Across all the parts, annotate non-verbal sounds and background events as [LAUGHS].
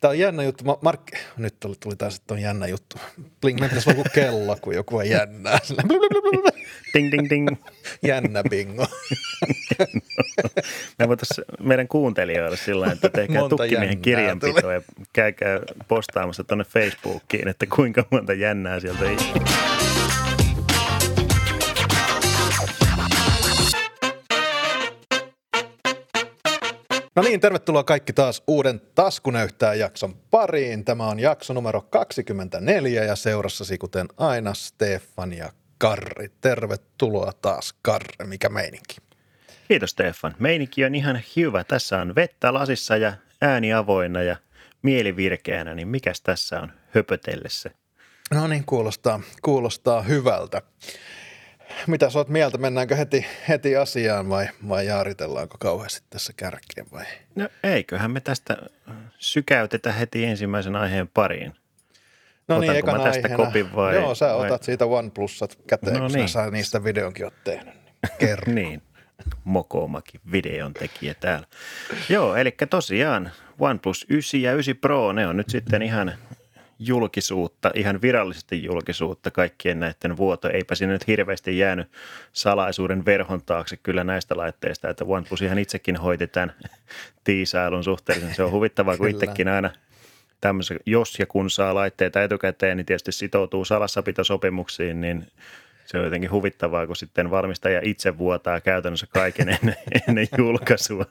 Tämä on jännä juttu. Mark, nyt tuli, tuli taas, että on jännä juttu. Bling, meidän pitäisi olla kuin kello, kun joku on jännää. Ding, ding, ding. Jännä bingo. Me voitaisiin meidän kuuntelijoille sillä että tehkää Monta tukkimiehen kirjanpitoa ja käykää postaamassa tuonne Facebookiin, että kuinka monta jännää sieltä ei. No niin, tervetuloa kaikki taas uuden Taskunäyttää jakson pariin. Tämä on jakso numero 24 ja seurassasi kuten aina Stefan ja Karri. Tervetuloa taas Karri, mikä meininki? Kiitos Stefan. Meininki on ihan hyvä. Tässä on vettä lasissa ja ääni avoinna ja mieli virkeänä, niin mikäs tässä on höpötellessä? No niin, kuulostaa, kuulostaa hyvältä. Mitä sä oot mieltä? Mennäänkö heti, heti asiaan vai, vai jaaritellaanko kauheasti tässä kärkeen vai? No eiköhän me tästä sykäytetä heti ensimmäisen aiheen pariin. No niin, Otanko ekana mä tästä aiheena. kopin vai- Joo, sä vai- otat siitä OnePlusat käteen, No kun niin. sä niistä videonkin oot tehnyt. Niin [LAUGHS] kerro. Niin, Mokomaki videon tekijä täällä. Joo, eli tosiaan OnePlus 9 ja 9 Pro, ne on nyt sitten ihan julkisuutta, ihan virallisesti julkisuutta kaikkien näiden vuoto. Eipä sinne nyt hirveästi jäänyt salaisuuden verhon taakse kyllä näistä laitteista, että OnePlus ihan itsekin hoiti tämän tiisailun suhteellisen. Se on huvittavaa, kun itsekin aina tämmöisen, jos ja kun saa laitteita etukäteen, niin tietysti sitoutuu salassapitosopimuksiin, niin se on jotenkin huvittavaa, kun sitten valmistaja itse vuotaa käytännössä kaiken ennen, [LAUGHS] ennen julkaisua.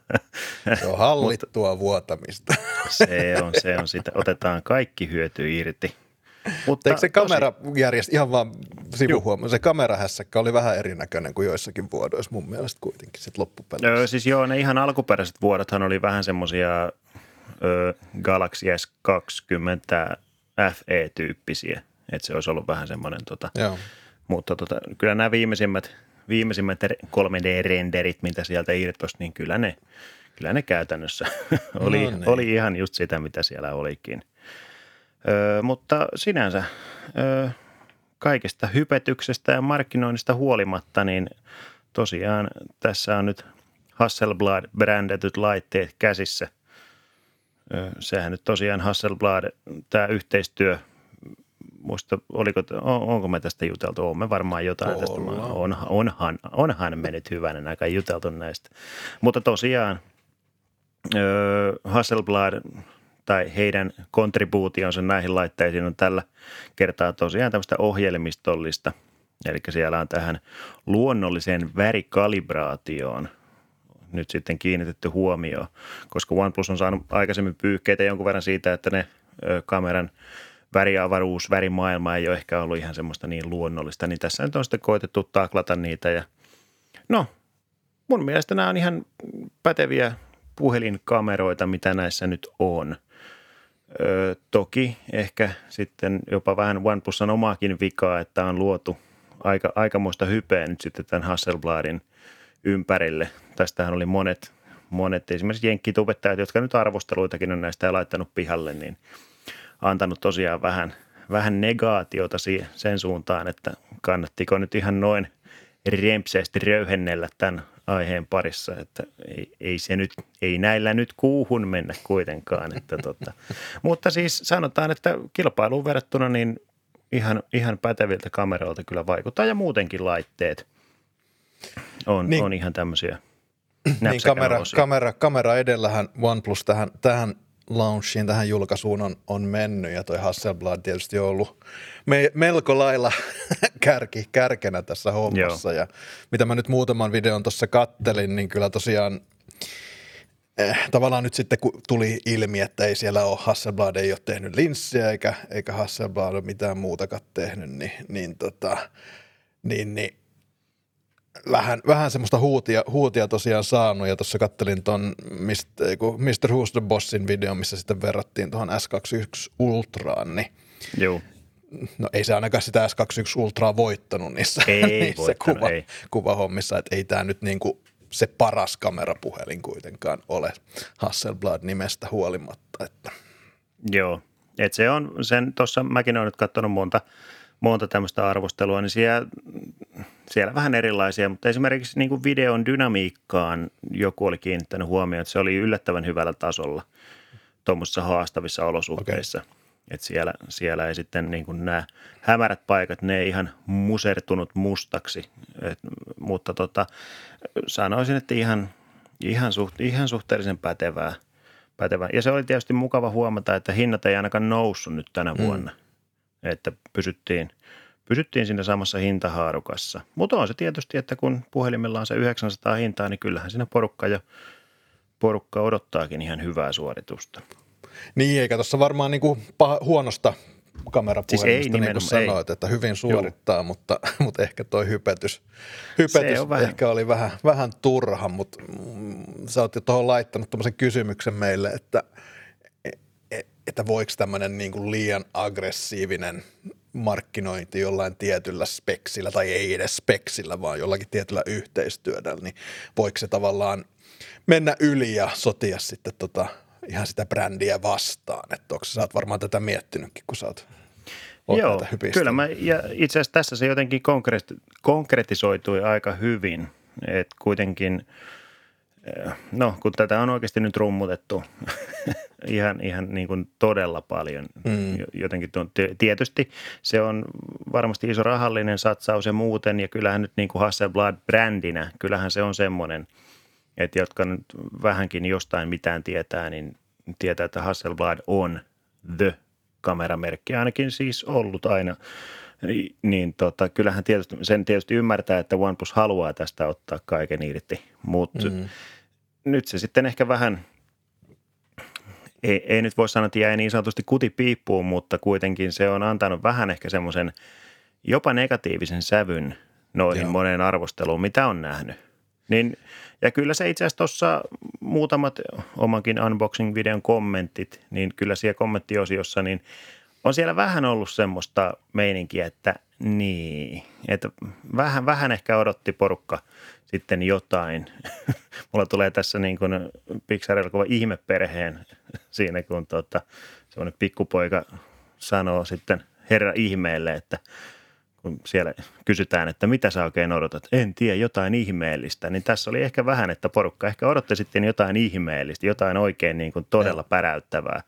Se on hallittua vuotamista. Se on, se on sitä. Otetaan kaikki hyöty irti. Mutta Eikö se tosi- kamera järjest, ihan vaan sivuhuomio, se kamerahässäkkä oli vähän erinäköinen kuin joissakin vuodoissa mun mielestä kuitenkin sit loppupeleissä. Öö, siis joo, ne ihan alkuperäiset vuodothan oli vähän semmoisia Galaxy S20 FE-tyyppisiä. Että se olisi ollut vähän semmoinen tota, Joo. Mutta tota, kyllä nämä viimeisimmät, viimeisimmät 3D-renderit, mitä sieltä irtosi, niin kyllä ne, kyllä ne käytännössä [LAUGHS] oli, No niin. oli ihan just sitä, mitä siellä olikin. Öö, mutta sinänsä öö, kaikesta hypetyksestä ja markkinoinnista huolimatta, niin tosiaan tässä on nyt Hasselblad-brändätyt laitteet käsissä. Öö, sehän nyt tosiaan Hasselblad, tämä yhteistyö muista, oliko, on, onko me tästä juteltu? Olemme varmaan jotain tästä. Ollaan. On, onhan, onhan me nyt hyvänen aika juteltu näistä. Mutta tosiaan öö, Hasselblad tai heidän kontribuutionsa näihin laitteisiin on tällä kertaa tosiaan tämmöistä ohjelmistollista. Eli siellä on tähän luonnolliseen värikalibraatioon nyt sitten kiinnitetty huomioon, koska OnePlus on saanut aikaisemmin pyyhkeitä jonkun verran siitä, että ne kameran väriavaruus, värimaailma ei ole ehkä ollut ihan semmoista niin luonnollista, niin tässä nyt on sitten koetettu taklata niitä ja no, mun mielestä nämä on ihan päteviä puhelinkameroita, mitä näissä nyt on. Ö, toki ehkä sitten jopa vähän OnePlusan omaakin vikaa, että on luotu aika, aikamoista hypeä nyt sitten tämän Hasselbladin ympärille. Tästähän oli monet, monet esimerkiksi jenkkitubettajat, jotka nyt arvosteluitakin on näistä laittanut pihalle, niin antanut tosiaan vähän, vähän negaatiota sen suuntaan, että kannattiko nyt ihan noin rempseästi röyhennellä tämän aiheen parissa, että ei, ei, se nyt, ei näillä nyt kuuhun mennä kuitenkaan. Että tota. [LAUGHS] Mutta siis sanotaan, että kilpailuun verrattuna niin ihan, ihan päteviltä kameroilta kyllä vaikuttaa ja muutenkin laitteet on, Niin. on ihan tämmöisiä Niin kamera, kamera, kamera edellähän OnePlus tähän, tähän launchiin, tähän julkaisuun on, on mennyt ja toi Hasselblad tietysti on ollut me, melko lailla [LAUGHS] kärki, kärkenä tässä hommassa. Ja mitä mä nyt muutaman videon tuossa kattelin, niin kyllä tosiaan eh, tavallaan nyt sitten kun tuli ilmi, että ei siellä ole, Hasselblad ei ole tehnyt linssiä eikä, eikä Hasselblad ole mitään muutakaan tehnyt, niin, niin, tota, niin, niin vähän, vähän semmoista huutia, huutia tosiaan saanut, ja tuossa kattelin ton Mr. ei kun Mr. Who's the Bossin video, missä sitten verrattiin tuohon S21 Ultraan, niin Joo. no ei se ainakaan sitä S21 Ultraa voittanut niissä, Ei [LAUGHS] niissä voittanut, kuva, ei. kuvahommissa, että ei tämä nyt niinku se paras kamerapuhelin kuitenkaan ole Hasselblad nimestä huolimatta, että Joo, et se on sen, tuossa mäkin olen nyt katsonut monta, monta tämmöistä arvostelua, niin siellä, siellä vähän erilaisia, mutta esimerkiksi niin kuin videon dynamiikkaan joku oli kiinnittänyt huomioon, että se oli yllättävän hyvällä tasolla. tuommoisissa haastavissa olosuhteissa. Okay. Et siellä, siellä ei sitten niin kuin nämä hämärät paikat, ne ei ihan musertunut mustaksi, Et, mutta tota, sanoisin, että ihan, ihan, suht, ihan suhteellisen pätevää, pätevää. Ja se oli tietysti mukava huomata, että hinnat ei ainakaan noussut nyt tänä mm. vuonna, että pysyttiin, pysyttiin siinä samassa hintahaarukassa. Mutta on se tietysti, että kun puhelimella on se 900 hintaa, niin kyllähän siinä porukka jo porukka odottaakin ihan hyvää suoritusta. Niin, eikä tuossa varmaan niin kuin paha, huonosta kamerapuhelimesta, siis niin kuin sanoit, ei. että hyvin suorittaa, mutta, [LAUGHS] mutta ehkä toi hypetys, hypetys ehkä oli vähän, vähän turha, mutta mm, sä oot jo tuohon laittanut tuommoisen kysymyksen meille, että, e, e, että voiko tämmöinen niin kuin liian aggressiivinen markkinointi jollain tietyllä speksillä, tai ei edes speksillä, vaan jollakin tietyllä yhteistyöllä, niin voiko se tavallaan mennä yli ja sotia sitten tota ihan sitä brändiä vastaan. Että onko sä oot varmaan tätä miettinytkin, kun sä oot Joo, kyllä mä, ja itse asiassa tässä se jotenkin konkretisoitui aika hyvin, että kuitenkin, eh, no kun tätä on oikeasti nyt rummutettu [LAUGHS] ihan, ihan niin kuin todella paljon, mm. jotenkin tietysti se on varmasti iso rahallinen satsaus ja muuten, ja kyllähän nyt niin kuin Hasselblad brändinä, kyllähän se on semmoinen – että jotka nyt vähänkin jostain mitään tietää, niin tietää, että Hasselblad on the kameramerkki, ainakin siis ollut aina. Niin tota, kyllähän tietysti, sen tietysti ymmärtää, että OnePlus haluaa tästä ottaa kaiken irti, mutta mm. nyt se sitten ehkä vähän, ei, ei nyt voi sanoa, että jäi niin sanotusti kuti piippuun, mutta kuitenkin se on antanut vähän ehkä semmoisen jopa negatiivisen sävyn noihin Joo. moneen arvosteluun, mitä on nähnyt. Niin ja kyllä se itse asiassa tuossa muutamat omankin unboxing-videon kommentit, niin kyllä siellä kommenttiosiossa, niin on siellä vähän ollut semmoista meininkiä, että niin, että vähän, vähän ehkä odotti porukka sitten jotain. [LAUGHS] Mulla tulee tässä niin kuin Pixarilla kova ihmeperheen siinä, kun tota, semmoinen pikkupoika sanoo sitten herra ihmeelle, että – kun siellä kysytään, että mitä sä oikein odotat, en tiedä, jotain ihmeellistä, niin tässä oli ehkä vähän, että porukka ehkä odotti sitten jotain ihmeellistä, jotain oikein niin kuin todella päräyttävää.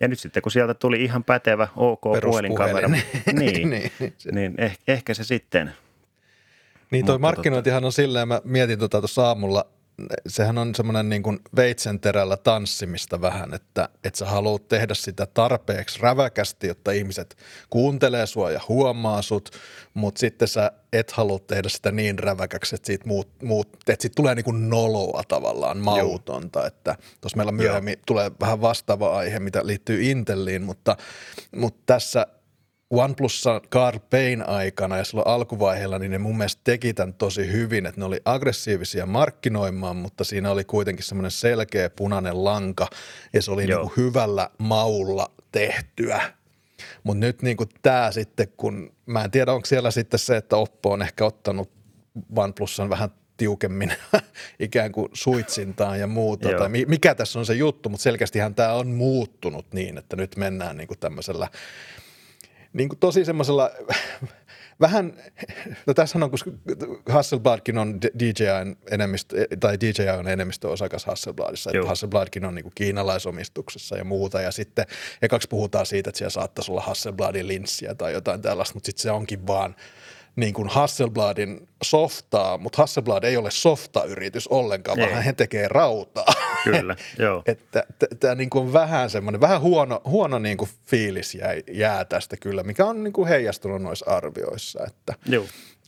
Ja nyt sitten kun sieltä tuli ihan pätevä OK puhelinkamera, [LAUGHS] niin, [LAUGHS] niin, niin, niin ehkä, ehkä se sitten. Niin toi markkinointihan on silleen, mä mietin tuota tuossa aamulla – sehän on semmoinen niin kuin veitsenterällä tanssimista vähän, että, että sä haluat tehdä sitä tarpeeksi räväkästi, jotta ihmiset kuuntelee sua ja huomaa sut, mutta sitten sä et halua tehdä sitä niin räväkäksi, että siitä, muut, muut, että siitä tulee niin kuin noloa tavallaan, mautonta, Joo. että tuossa meillä myöhemmin Joo. tulee vähän vastaava aihe, mitä liittyy Intelliin, mutta, mutta tässä – OnePlussa Carl Payne aikana ja silloin alkuvaiheella, niin ne mun mielestä teki tämän tosi hyvin, että ne oli aggressiivisia markkinoimaan, mutta siinä oli kuitenkin semmoinen selkeä punainen lanka ja se oli niin kuin hyvällä maulla tehtyä. Mutta nyt niin kuin tämä sitten, kun mä en tiedä, onko siellä sitten se, että Oppo on ehkä ottanut OnePlusan vähän tiukemmin [LAUGHS] ikään kuin suitsintaan ja muuta. Tai mikä tässä on se juttu, mutta selkeästihän tämä on muuttunut niin, että nyt mennään niin kuin tämmöisellä niin kuin tosi semmoisella [LAUGHS] vähän, no tässä on, kun Hasselbladkin on DJIn enemmistö, tai DJI on enemmistöosakas Hasselbladissa, että Hasselbladkin on niin kuin kiinalaisomistuksessa ja muuta, ja sitten ekaksi puhutaan siitä, että siellä saattaisi olla Hasselbladin linssiä tai jotain tällaista, mutta sitten se onkin vaan – niin kuin Hasselbladin softaa, mutta Hasselblad ei ole softayritys ollenkaan, ei. vaan hän tekee rautaa. Kyllä, [LAUGHS] joo. että tämä niin kuin vähän semmoinen, vähän huono, huono niin kuin fiilis jää, jää tästä kyllä, mikä on niin kuin heijastunut noissa arvioissa, että joo.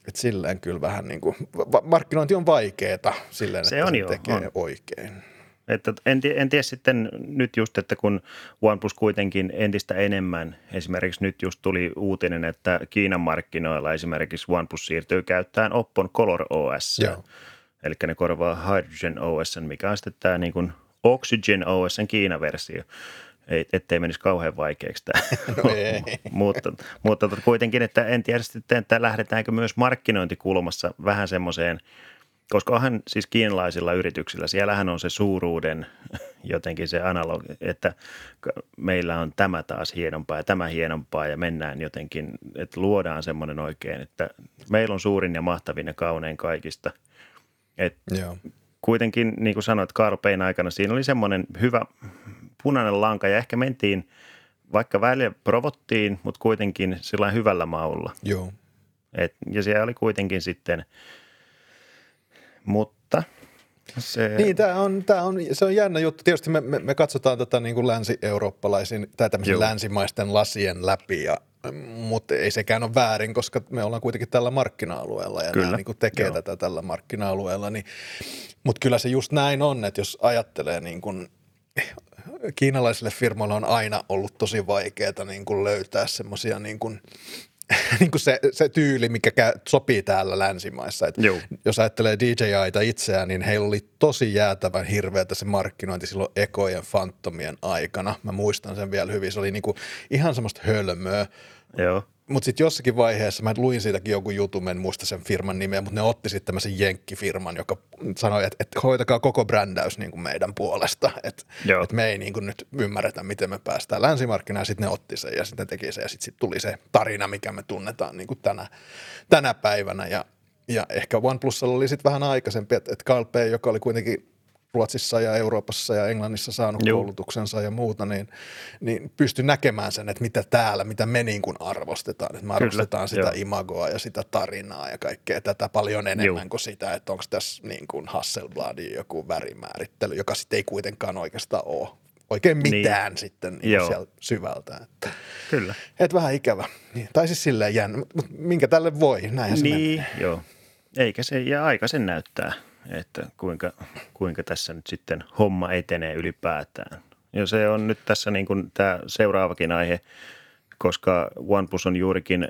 Et silleen kyllä vähän niin kuin, markkinointi on vaikeaa silleen, se että on se jo, tekee on. oikein. Että en, en tiedä sitten nyt just, että kun OnePlus kuitenkin entistä enemmän, esimerkiksi nyt just tuli uutinen, että Kiinan markkinoilla esimerkiksi OnePlus siirtyy käyttämään Oppon Color OS. Joo. Eli ne korvaa Hydrogen OS, mikä on sitten tämä niin kuin Oxygen OS Kiina-versio. Ei, ettei menisi kauhean vaikeaksi tämä. [LAUGHS] No [LAUGHS] mutta, mutta kuitenkin, että en tiedä sitten, että lähdetäänkö myös markkinointikulmassa vähän semmoiseen – koska onhan siis kiinalaisilla yrityksillä, siellähän on se suuruuden [LAUGHS] jotenkin se analogi, että meillä on tämä taas hienompaa ja tämä hienompaa ja mennään jotenkin, että luodaan semmoinen oikein, että meillä on suurin ja mahtavin ja kaunein kaikista. Et Joo. Kuitenkin, niin kuin sanoit, Payne aikana siinä oli semmoinen hyvä punainen lanka ja ehkä mentiin, vaikka välillä provottiin, mutta kuitenkin sillä hyvällä maulla. Joo. Et, ja siellä oli kuitenkin sitten, mutta se... Niin, tämä on, tää on, se on jännä juttu. Tietysti me, me, me katsotaan tätä niin kuin länsi-eurooppalaisin tai tämmöisen länsimaisten lasien läpi, ja, mutta ei sekään ole väärin, koska me ollaan kuitenkin tällä markkina-alueella ja kyllä. nämä niin kuin tekee Joo. tätä tällä markkina-alueella. Niin, mutta kyllä se just näin on, että jos ajattelee niin kuin, kiinalaisille firmoille on aina ollut tosi vaikeaa niin kuin löytää semmoisia niin kuin – [LAUGHS] niin kuin se, se tyyli, mikä käy, sopii täällä länsimaissa. Et jos ajattelee DJIta itseään, niin heillä oli tosi jäätävän hirveätä se markkinointi silloin ekojen fantomien aikana. Mä muistan sen vielä hyvin. Se oli niin kuin ihan semmoista hölmöä. Joo. Mutta sitten jossakin vaiheessa, mä luin siitäkin joku jutun, en muista sen firman nimeä, mutta ne otti sitten tämmöisen jenkkifirman, joka sanoi, että, että hoitakaa koko brändäys niin kuin meidän puolesta. Että, että me ei niin kuin nyt ymmärretä, miten me päästään länsimarkkinaan. Ja sitten ne otti sen ja sitten teki sen ja sitten sit tuli se tarina, mikä me tunnetaan niin kuin tänä, tänä päivänä. Ja, ja ehkä OnePlusalla oli sitten vähän aikaisempi, että, että Carl P., joka oli kuitenkin Ruotsissa ja Euroopassa ja Englannissa saanut Joo. koulutuksensa ja muuta, niin, niin pysty näkemään sen, että mitä täällä, mitä me niin kuin arvostetaan. Että me Kyllä, arvostetaan sitä jo. imagoa ja sitä tarinaa ja kaikkea tätä paljon enemmän Joo. kuin sitä, että onko tässä niin kuin Hasselbladin joku värimäärittely, joka sitten ei kuitenkaan oikeastaan ole oikein niin. mitään niin. sitten niin sieltä syvältä. Että, Kyllä. Että vähän ikävä. Niin, tai siis silleen jännä, mutta minkä tälle voi, näinhän se niin, menee. joo. Eikä se, ja aika sen näyttää että kuinka, kuinka tässä nyt sitten homma etenee ylipäätään. Ja se on nyt tässä niin kuin tämä seuraavakin aihe, koska OnePlus on juurikin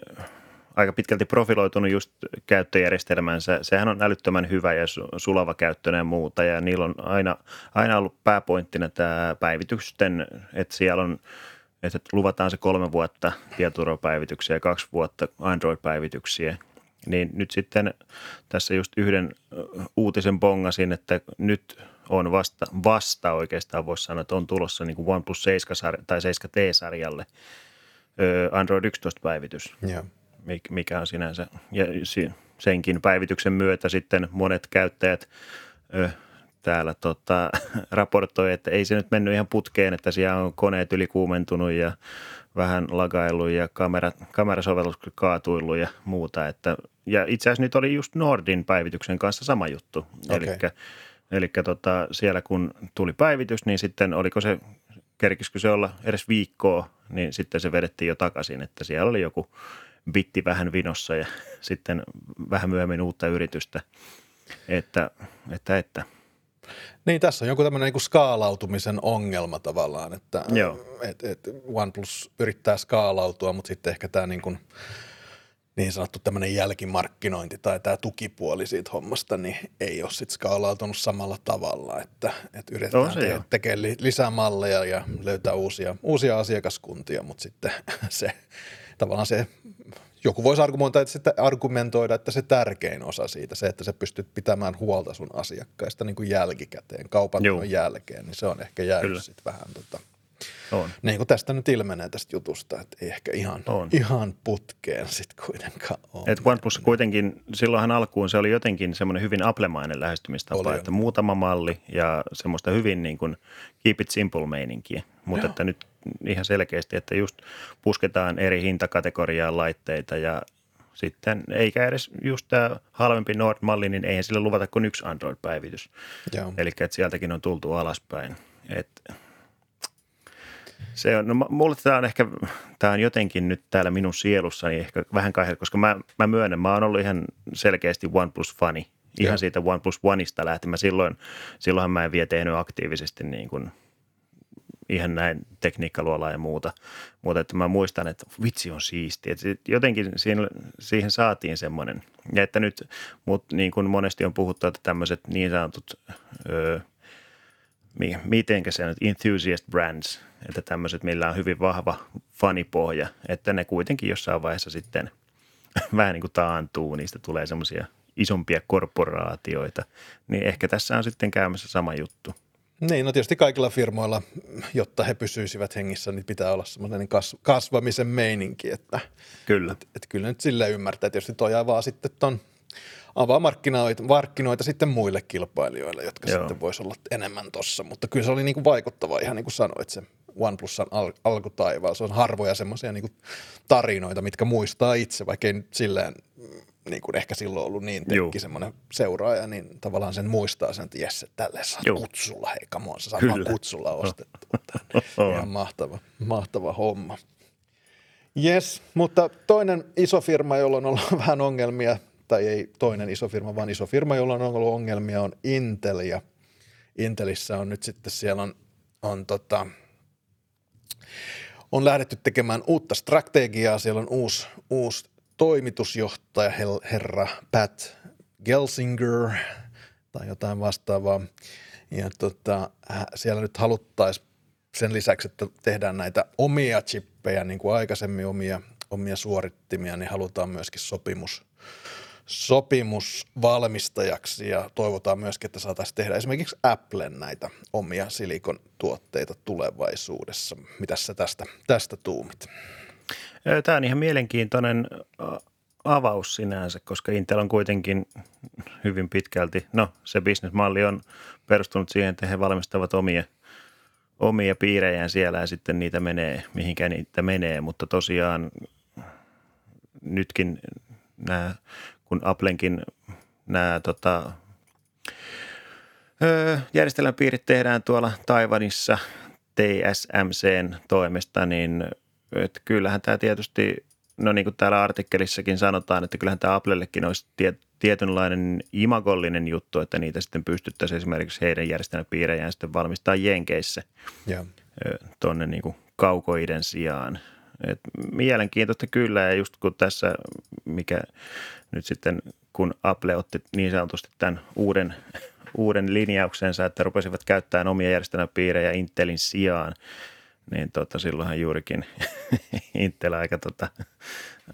aika pitkälti profiloitunut just käyttöjärjestelmänsä. Sehän on älyttömän hyvä ja sulava käyttöinen ja muuta ja niillä on aina, aina ollut pääpointtina tämä päivitysten, että siellä on että luvataan se kolme vuotta tietoturvapäivityksiä ja kaksi vuotta Android-päivityksiä niin nyt sitten tässä just yhden uutisen bongasin, että nyt on vasta, vasta oikeastaan voisi sanoa, että on tulossa niin kuin OnePlus 7 tai 7T-sarjalle Android 11-päivitys, yeah. mikä on sinänsä, ja senkin päivityksen myötä sitten monet käyttäjät täällä tota, [LAUGHS] raportoi, että ei se nyt mennyt ihan putkeen, että siellä on koneet ylikuumentunut ja vähän lagailu ja kamera, kamerasovellus kaatuillut ja muuta. Että, ja itse asiassa nyt oli just Nordin päivityksen kanssa sama juttu. Okay. Eli tota, siellä kun tuli päivitys, niin sitten oliko se, kerkisikö se olla edes viikkoa, niin sitten se vedettiin jo takaisin, että siellä oli joku bitti vähän vinossa ja [LAUGHS] sitten vähän myöhemmin uutta yritystä. Että, että, että – niin, tässä on joku tämmöinen niin skaalautumisen ongelma tavallaan, että et, et OnePlus yrittää skaalautua, mutta sitten ehkä tämä niin, kuin, niin sanottu tämmöinen jälkimarkkinointi tai tämä tukipuoli siitä hommasta, niin ei ole sitten skaalautunut samalla tavalla, että, että yritetään te- tekemään lisää malleja ja löytää uusia, uusia asiakaskuntia, mutta sitten [LAUGHS] se tavallaan se joku voisi argumentoida että, se, argumentoida, että se tärkein osa siitä, se, että sä pystyt pitämään huolta sun asiakkaista niin kuin jälkikäteen, kaupan Joo. jälkeen, niin se on ehkä jäänyt sitten vähän tota, on. Niin kuin tästä nyt ilmenee tästä jutusta, että ei ehkä ihan, on. ihan putkeen sitten kuitenkaan ole. Et OnePlus kuitenkin, silloinhan alkuun se oli jotenkin semmoinen hyvin aplemainen lähestymistapa, oli että jo. muutama malli ja semmoista hyvin niin kuin keep it simple meininkiä. Mutta että nyt ihan selkeästi, että just pusketaan eri hintakategoriaa laitteita ja sitten, eikä edes just tämä halvempi Nord-malli, niin eihän sille luvata kuin yksi Android-päivitys. Eli sieltäkin on tultu alaspäin. Et se on, no mulle tämä on ehkä, tämä on jotenkin nyt täällä minun sielussani ehkä vähän kahden, koska mä, mä myönnän, mä oon ollut ihan selkeästi OnePlus-fani. Ihan ja. siitä OnePlus Oneista lähtien. Mä silloin, silloinhan mä en vielä tehnyt aktiivisesti niin kuin – ihan näin tekniikkaluola ja muuta. Mutta että mä muistan, että vitsi on siisti. Että jotenkin siihen, siihen saatiin semmoinen. Ja että nyt, mutta niin kuin monesti on puhuttu, että tämmöiset niin sanotut, öö, mitenkä se nyt, enthusiast brands, että tämmöiset, millä on hyvin vahva fanipohja, että ne kuitenkin jossain vaiheessa sitten [LAUGHS] vähän niin kuin taantuu, niistä tulee semmoisia isompia korporaatioita, niin ehkä tässä on sitten käymässä sama juttu. Niin, no tietysti kaikilla firmoilla, jotta he pysyisivät hengissä, niin pitää olla semmoinen kasvamisen meininki, että kyllä, että, että kyllä nyt sille ymmärtää. Tietysti toi avaa sitten ton avaa markkinoita, markkinoita sitten muille kilpailijoille, jotka Joo. sitten voisi olla enemmän tossa. Mutta kyllä se oli niin kuin vaikuttava, ihan niin kuin sanoit, se OnePlusan al- alkutaivaalla. Se on harvoja semmoisia niin tarinoita, mitkä muistaa itse, vaikka ei nyt silleen mm, niin kuin ehkä silloin ollut niin tekki semmoinen seuraaja, niin tavallaan sen muistaa sen, että jes, että tälleen saa Juu. kutsulla, hei come on, sä saat Kyllä. vaan kutsulla [LAUGHS] ostettua. On. Ihan mahtava, mahtava homma. Yes, mutta toinen iso firma, jolla on ollut [LAUGHS] vähän ongelmia, tai ei toinen iso firma, vaan iso firma, jolla on ollut ongelmia, on Intel. Ja Intelissä on nyt sitten siellä on, on, tota, on lähdetty tekemään uutta strategiaa. Siellä on uusi, uusi toimitusjohtaja, herra Pat Gelsinger tai jotain vastaavaa. Ja tota, siellä nyt haluttaisiin sen lisäksi, että tehdään näitä omia chippejä, niin kuin aikaisemmin omia, omia suorittimia, niin halutaan myöskin sopimus, sopimusvalmistajaksi ja toivotaan myöskin, että saataisiin tehdä esimerkiksi Applen näitä omia silikon tuotteita tulevaisuudessa. Mitä sä tästä, tästä tuumit? Tämä on ihan mielenkiintoinen avaus sinänsä, koska Intel on kuitenkin hyvin pitkälti, no se bisnesmalli on perustunut siihen, että he valmistavat omia, omia piirejään siellä ja sitten niitä menee, mihinkä niitä menee, mutta tosiaan nytkin nämä, kun Applenkin nämä tota, öö, järjestelmäpiirit tehdään tuolla Taiwanissa TSMCn toimesta, niin että kyllähän tämä tietysti, no niin kuin täällä artikkelissakin sanotaan, että kyllähän tämä Applellekin olisi tie, tietynlainen imagollinen juttu, että niitä sitten pystyttäisiin esimerkiksi heidän järjestelmäpiirejään sitten valmistaa Jenkeissä Joo. tuonne niin kuin kaukoiden sijaan. Et mielenkiintoista kyllä ja just kun tässä, mikä nyt sitten kun Apple otti niin sanotusti tämän uuden, uuden linjauksensa, että rupesivat käyttämään omia järjestelmäpiirejä Intelin sijaan, niin tota, silloinhan juurikin [LAUGHS] Intel aika, tota,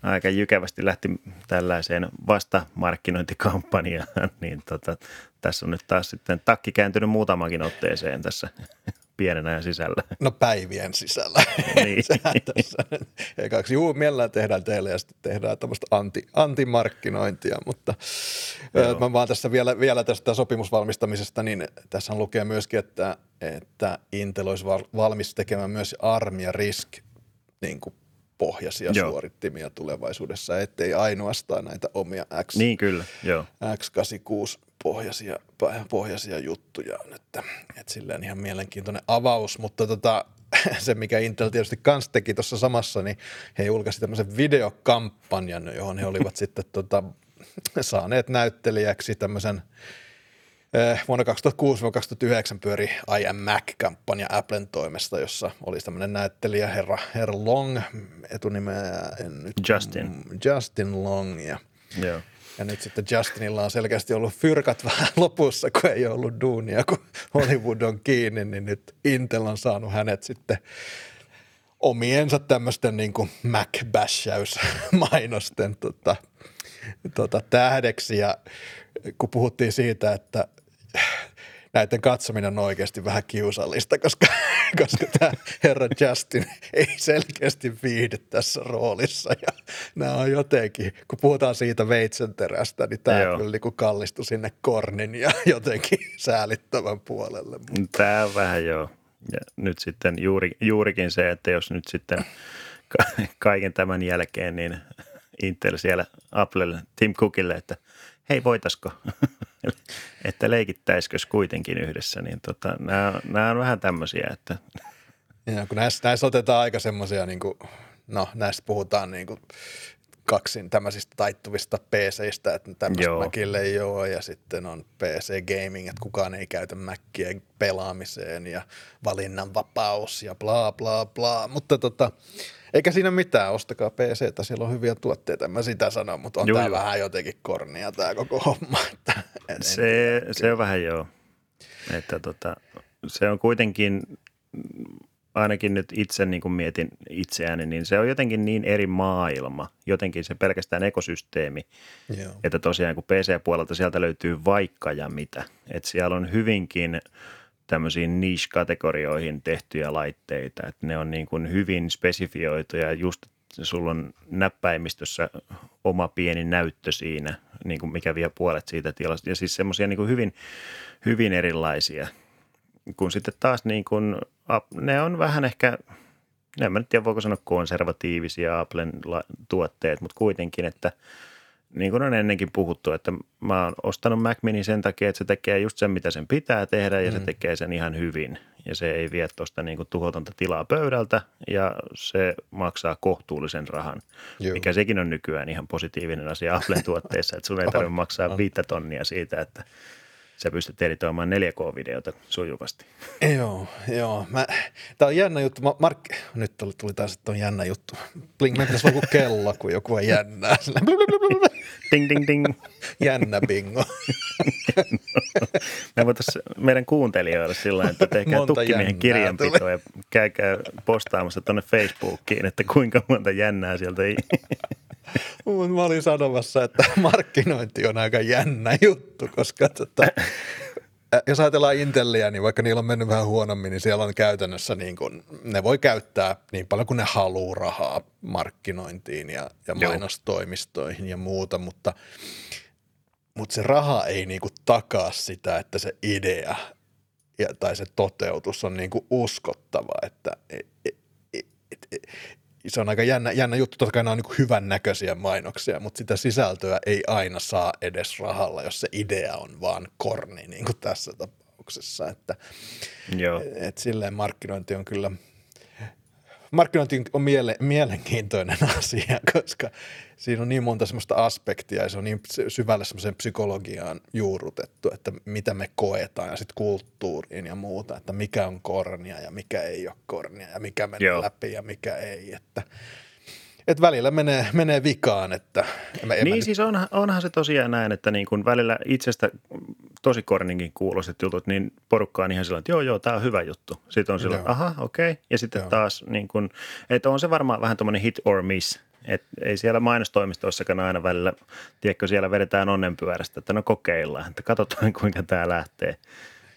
aika jykevästi lähti tällaiseen vastamarkkinointikampanjaan, niin tota, tässä on nyt taas sitten takki kääntynyt muutamankin otteeseen tässä pienen ajan sisällä. No päivien sisällä. [LAUGHS] Niin. Sehän tässä ekaksi. Juu, mielellään tehdään teille ja sitten tehdään tämmöistä anti, antimarkkinointia, mutta Joo. mä vaan tässä vielä, vielä tästä sopimusvalmistamisesta, niin tässä lukee myöskin, että, että Intel olisi val- valmis tekemään myös ARM ja RISC niin kuin pohjaisia Joo. suorittimia tulevaisuudessa, ettei ainoastaan näitä omia X, Niin kyllä, joo. X86 pohjaisia, pohjaisia juttuja on, että, että silleen ihan mielenkiintoinen avaus, mutta tota, [LAUGHS] se, mikä Intel tietysti kans teki tuossa samassa, niin he julkaisivat tämmöisen videokampanjan, johon he olivat [LAUGHS] sitten tota, saaneet näyttelijäksi tämmöisen vuonna 2006-2009 pyöri I am Mac-kampanja Applen toimesta, jossa oli tämmöinen näyttelijä herra, herra Long, etunimeä en nyt, Justin. Justin Long ja joo. ja nyt sitten Justinilla on selkeästi ollut fyrkat [LAUGHS] vähän lopussa, kun ei ollut duunia, kun Hollywood on kiinni, niin nyt Intel on saanut hänet sitten omiensa tämmöisten niin kuin Mac-bashäys-mainosten tota, tota, tähdeksi. Ja kun puhuttiin siitä, että näiden katsominen on oikeasti vähän kiusallista, koska, [LAUGHS] koska tämä herra Justin ei selkeästi viihdy tässä roolissa. Ja nämä on jotenkin, kun puhutaan siitä veitsenterästä, niin tämä Joo. kyllä niin kallistui sinne kornin ja [LAUGHS] jotenkin säälittävän puolelle. Tämä on vähän joo. Ja nyt sitten juuri, juurikin se, että jos nyt sitten ka- kaiken tämän jälkeen, niin Intel siellä Applelle, Tim Cookille, että hei voitasko, [LAUGHS] että leikittäisikö kuitenkin yhdessä, niin tota, nämä, nämä on vähän tämmöisiä, että Ja kun näissä, näissä otetaan aika semmoisia, niin kuin, no näistä puhutaan niin kuin kaksin tämmöisistä taittuvista PCistä, että tämmöistä Joo. Macille ei ole ja sitten on PC Gaming, että kukaan ei käytä Mackiä pelaamiseen ja valinnanvapaus ja bla bla bla, mutta tota, eikä siinä mitään, ostakaa PC, että siellä on hyviä tuotteita, en mä sitä sano, mutta on tämä joo. vähän jotenkin kornia tämä koko homma. Että en, en se, se on vähän joo. Että tota, se on kuitenkin, ainakin nyt itse niin kuin mietin itseäni, niin se on jotenkin niin eri maailma, jotenkin se pelkästään ekosysteemi, Joo. että tosiaan kun PC-puolelta sieltä löytyy vaikka ja mitä, että siellä on hyvinkin tämmöisiin niche-kategorioihin tehtyjä laitteita, että ne on niin kuin hyvin spesifioituja just sulla on näppäimistössä oma pieni näyttö siinä, niin kuin mikä vie puolet siitä tilasta. Ja siis semmoisia niin hyvin, hyvin erilaisia. Kun sitten taas niin kuin, ne on vähän ehkä, en mä nyt tiedä voiko sanoa konservatiivisia Applen tuotteet, mutta kuitenkin, että – niin kuin on ennenkin puhuttu, että mä oon ostanut Mac Mini sen takia, että se tekee just sen, mitä sen pitää tehdä ja mm. se tekee sen ihan hyvin. Ja se ei vie tuosta niin kuin tuhotonta tilaa pöydältä ja se maksaa kohtuullisen rahan, Joo. mikä sekin on nykyään ihan positiivinen asia Applen tuotteissa, että sun ei tarvitse maksaa viittä tonnia siitä, että – sä pystyt editoimaan 4K-videota sujuvasti. Joo, joo. Mä, tää on jännä juttu. Mark, nyt tuli, tuli taas, että on jännä juttu. Bling, mä pitäisi olla kello, kun joku on jännää. [LAUGHS] ding, ding, ding. Jännä bingo. [LAUGHS] Me voitaisiin meidän kuuntelijoille sillä että tehkää tukkimiehen kirjanpitoa ja käykää postaamassa tuonne Facebookiin, että kuinka monta jännää sieltä ei [LAUGHS] Mä olin sanomassa, että markkinointi on aika jännä juttu, koska tota, jos ajatellaan Intelliä, niin vaikka niillä on mennyt vähän huonommin, niin siellä on käytännössä niin kuin, ne voi käyttää niin paljon kuin ne haluaa rahaa markkinointiin ja, ja mainostoimistoihin ja muuta, mutta, mutta se raha ei niin kuin takaa sitä, että se idea ja, tai se toteutus on niin kuin uskottava, että et, et, et, et, se on aika jännä, jännä juttu. Totta kai nämä on niin hyvän näköisiä mainoksia, mutta sitä sisältöä ei aina saa edes rahalla, jos se idea on vaan korni, niin kuin tässä tapauksessa. Että, Joo. Et silleen markkinointi on kyllä – markkinointi on miele, mielenkiintoinen [LAUGHS] asia, koska siinä on niin monta semmoista aspektia ja se on niin syvälle semmoiseen psykologiaan juurrutettu, että mitä me koetaan ja sitten kulttuuriin ja muuta, että mikä on kornia ja mikä ei ole kornia ja mikä menee Joo. läpi ja mikä ei, että – että välillä menee, menee vikaan. Että en niin nyt... siis onhan, onhan se tosiaan näin, että niin kun välillä itsestä tosi korninkin kuuloiset jutut, niin porukka on ihan sillä että joo, joo, tämä on hyvä juttu. Sitten on sillä aha, okei. Okay. Ja sitten joo. taas, niin kun, että on se varmaan vähän tuommoinen hit or miss. Et ei siellä mainostoimistoissakaan aina välillä, tiedätkö, siellä vedetään onnenpyörästä, että no kokeillaan, että katsotaan [LAUGHS] kuinka tämä lähtee.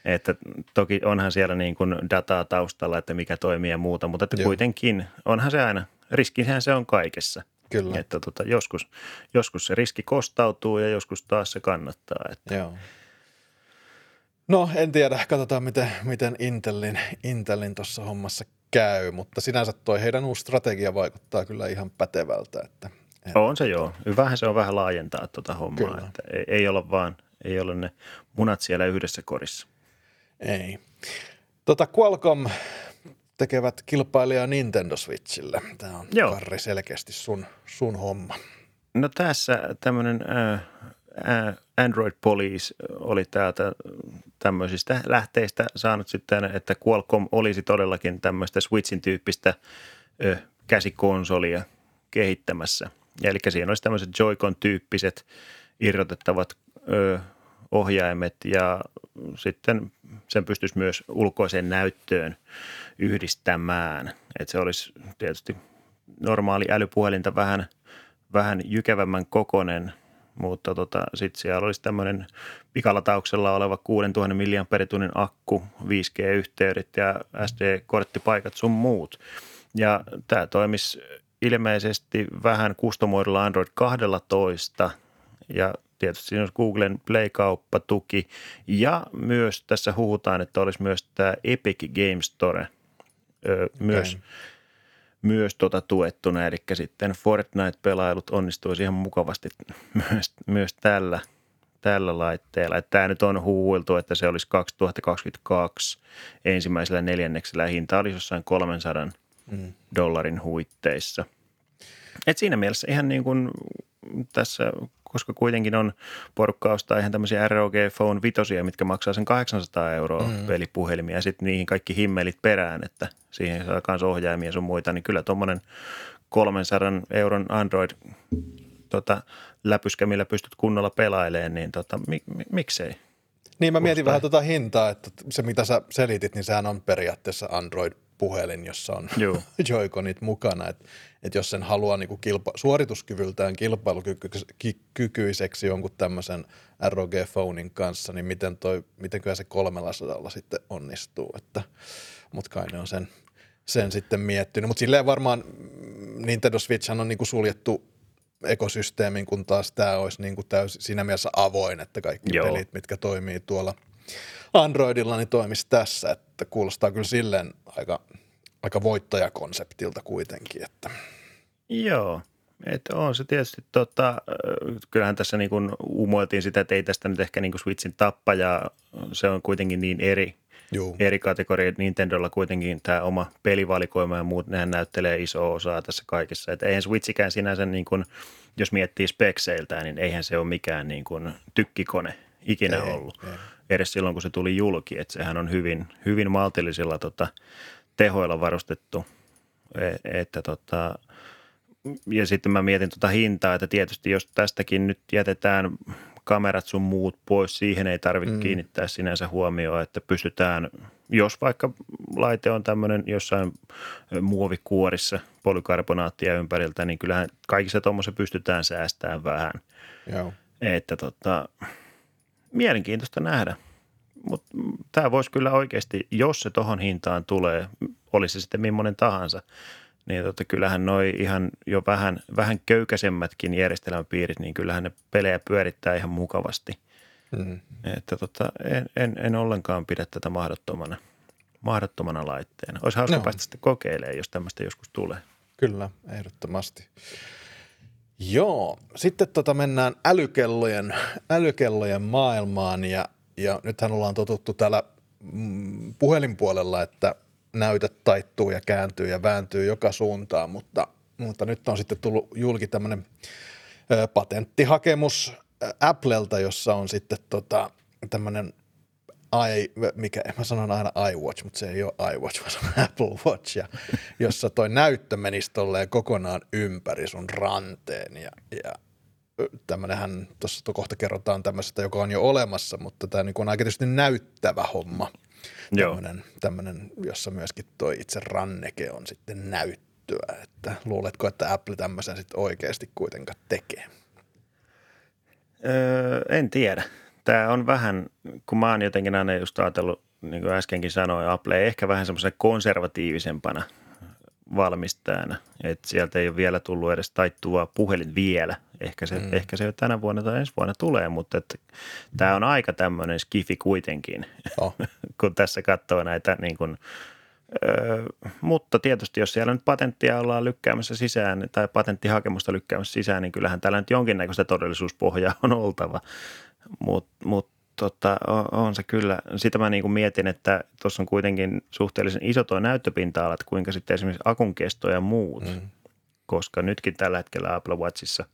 Että toki onhan siellä niin kuin dataa taustalla, että mikä toimii ja muuta, mutta että kuitenkin onhan se aina riskihän se on kaikessa. Kyllä. Että tota, joskus, joskus se riski kostautuu ja joskus taas se kannattaa. Että. Joo. No en tiedä, katsotaan miten, miten Intelin, Intelin tuossa hommassa käy, mutta sinänsä toi heidän uusi strategia vaikuttaa kyllä ihan pätevältä. Että, että on se joo. Hyvähän se on vähän laajentaa tuota hommaa, kyllä. että ei, ei ole vaan, ei ole ne munat siellä yhdessä korissa. Ei. Tota Qualcomm tekevät kilpailijaa Nintendo Switchille. Tämä on Joo. Karri selkeästi sun, sun homma. No tässä tämmöinen äh, Android Police oli täältä tämmöisistä lähteistä saanut sitten, että Qualcomm olisi todellakin tämmöistä Switchin tyyppistä äh, käsikonsolia kehittämässä. Eli siinä olisi tämmöiset Joy-Con-tyyppiset irrotettavat äh, ohjaimet ja sitten sen pystyisi myös ulkoiseen näyttöön yhdistämään. Että se olisi tietysti normaali älypuhelinta vähän, vähän jykevämmän kokonen, mutta tota, sitten siellä olisi tämmöinen pikalatauksella oleva 6000 mAh akku, 5G-yhteydet ja SD-korttipaikat sun muut. Ja tämä toimisi ilmeisesti vähän kustomoidulla Android 12 ja tietysti siinä olisi Googlen Play-kauppa-tuki ja myös tässä huhutaan, että olisi myös tämä Epic Game Store – ö, myös, myös tota tuettuna, eli sitten Fortnite-pelailut onnistuisi ihan mukavasti myös, myös tällä, tällä laitteella. Että tämä nyt on huuiltu, että se olisi 2022 ensimmäisellä neljänneksellä hinta olisi jossain 300 mm. dollarin huitteissa. Et siinä mielessä ihan niin kuin tässä koska kuitenkin on porukka ostaa ihan tämmöisiä ROG Phone vitosia, mitkä maksaa sen 800 euroa mm. pelipuhelimia ja sitten niihin kaikki himmelit perään, että siihen saa myös ohjaimia sun muita, niin kyllä tuommoinen 300 euron Android tota, läpyskä, millä pystyt kunnolla pelailemaan, niin tota, mi, mi, miksei? Niin mä mietin vähän tuota hintaa, että se mitä sä selitit, niin sehän on periaatteessa Android puhelin, jossa on [LAUGHS] Joy-Conit mukana. Että et jos sen haluaa niinku kilpa- suorituskyvyltään kilpailukykyiseksi jonkun tämmöisen ROG Phonein kanssa, niin miten toi, mitenköhän se 300 sitten onnistuu. Että, mutta kai ne on sen, sen sitten miettinyt. Mutta silleen varmaan Nintendo Switch on niin kuin suljettu ekosysteemin, kun taas tämä olisi niin kuin täysin siinä mielessä avoin, että kaikki Joo. pelit, mitkä toimii tuolla Androidilla, niin toimisi tässä, että kuulostaa kyllä silleen aika, aika voittajakonseptilta kuitenkin. Että. Joo, että on se tietysti, tota, kyllähän tässä niin kuin umoiltiin sitä, että ei tästä nyt ehkä niin kuin Switchin tappaja, se on kuitenkin niin eri, Juu. eri kategoria. Nintendolla kuitenkin tämä oma pelivalikoima ja muut, nehän näyttelee iso osaa tässä kaikessa. Että eihän Switchikään sinänsä, niin kuin, jos miettii spekseiltään, niin eihän se ole mikään niin kuin tykkikone ikinä ei, ollut. Ei. Edes silloin, kun se tuli julki, että sehän on hyvin, hyvin maltillisilla tota, tehoilla varustettu. E, että tota, ja sitten mä mietin tuota hintaa, että tietysti jos tästäkin nyt jätetään kamerat sun muut pois, siihen ei tarvitse mm. kiinnittää sinänsä huomioon, että pystytään, jos vaikka laite on tämmöinen jossain muovikuorissa polykarbonaattia ympäriltä, niin kyllähän kaikissa tuommoissa pystytään säästämään vähän. Joo. Että tota, mielenkiintoista nähdä. Mutta tämä voisi kyllä oikeasti, jos se tuohon hintaan tulee, olisi se sitten millainen tahansa, niin tota, kyllähän noi ihan jo vähän, vähän köykäisemmätkin järjestelmäpiirit, niin kyllähän ne pelejä pyörittää ihan mukavasti. Mm. Että tota, en, en, en, ollenkaan pidä tätä mahdottomana, mahdottomana laitteena. Olisi hauska no. päästä sitten kokeilemaan, jos tämmöistä joskus tulee. Kyllä, ehdottomasti. Joo, sitten tota mennään älykellojen, älykellojen maailmaan ja, ja nythän ollaan totuttu täällä mm, puhelinpuolella, että näytöt taittuu ja kääntyy ja vääntyy joka suuntaan, mutta, mutta nyt on sitten tullut julki tämmöinen patenttihakemus Applelta, jossa on sitten tota, tämmöinen i, mikä, mä sanon aina iWatch, mutta se ei ole iWatch, vaan se on [LAUGHS] Apple Watch, ja, jossa toi näyttö menisi tolleen kokonaan ympäri sun ranteen, ja, ja tämmönenhän, tuossa kohta kerrotaan tämmöisestä, joka on jo olemassa, mutta tämä niin on aika tietysti näyttävä homma. Tämmönen, tämmönen, jossa myöskin toi itse ranneke on sitten näyttöä. Että luuletko, että Apple tämmöisen sitten oikeasti kuitenkaan tekee? Öö, en tiedä. Tämä on vähän, kun mä oon jotenkin aina just ajatellut, niin kuin äskenkin sanoin, Apple ehkä vähän semmoisen konservatiivisempana – valmistajana. että sieltä ei ole vielä tullut edes taittua puhelin vielä. Ehkä se, mm. ehkä se jo tänä vuonna tai ensi vuonna tulee, mutta että tämä on aika tämmöinen skifi kuitenkin, oh. [LAUGHS] kun tässä katsoo näitä niin kuin, Öö, mutta tietysti, jos siellä nyt patenttia ollaan lykkäämässä sisään tai patenttihakemusta lykkäämässä sisään, niin kyllähän täällä nyt jonkinnäköistä todellisuuspohjaa on oltava. Mutta mut tota, on se kyllä. Sitä mä niin kuin mietin, että tuossa on kuitenkin suhteellisen iso tuo näyttöpinta-ala, että kuinka sitten esimerkiksi akun kesto ja muut. Mm. Koska nytkin tällä hetkellä Apple Watchissa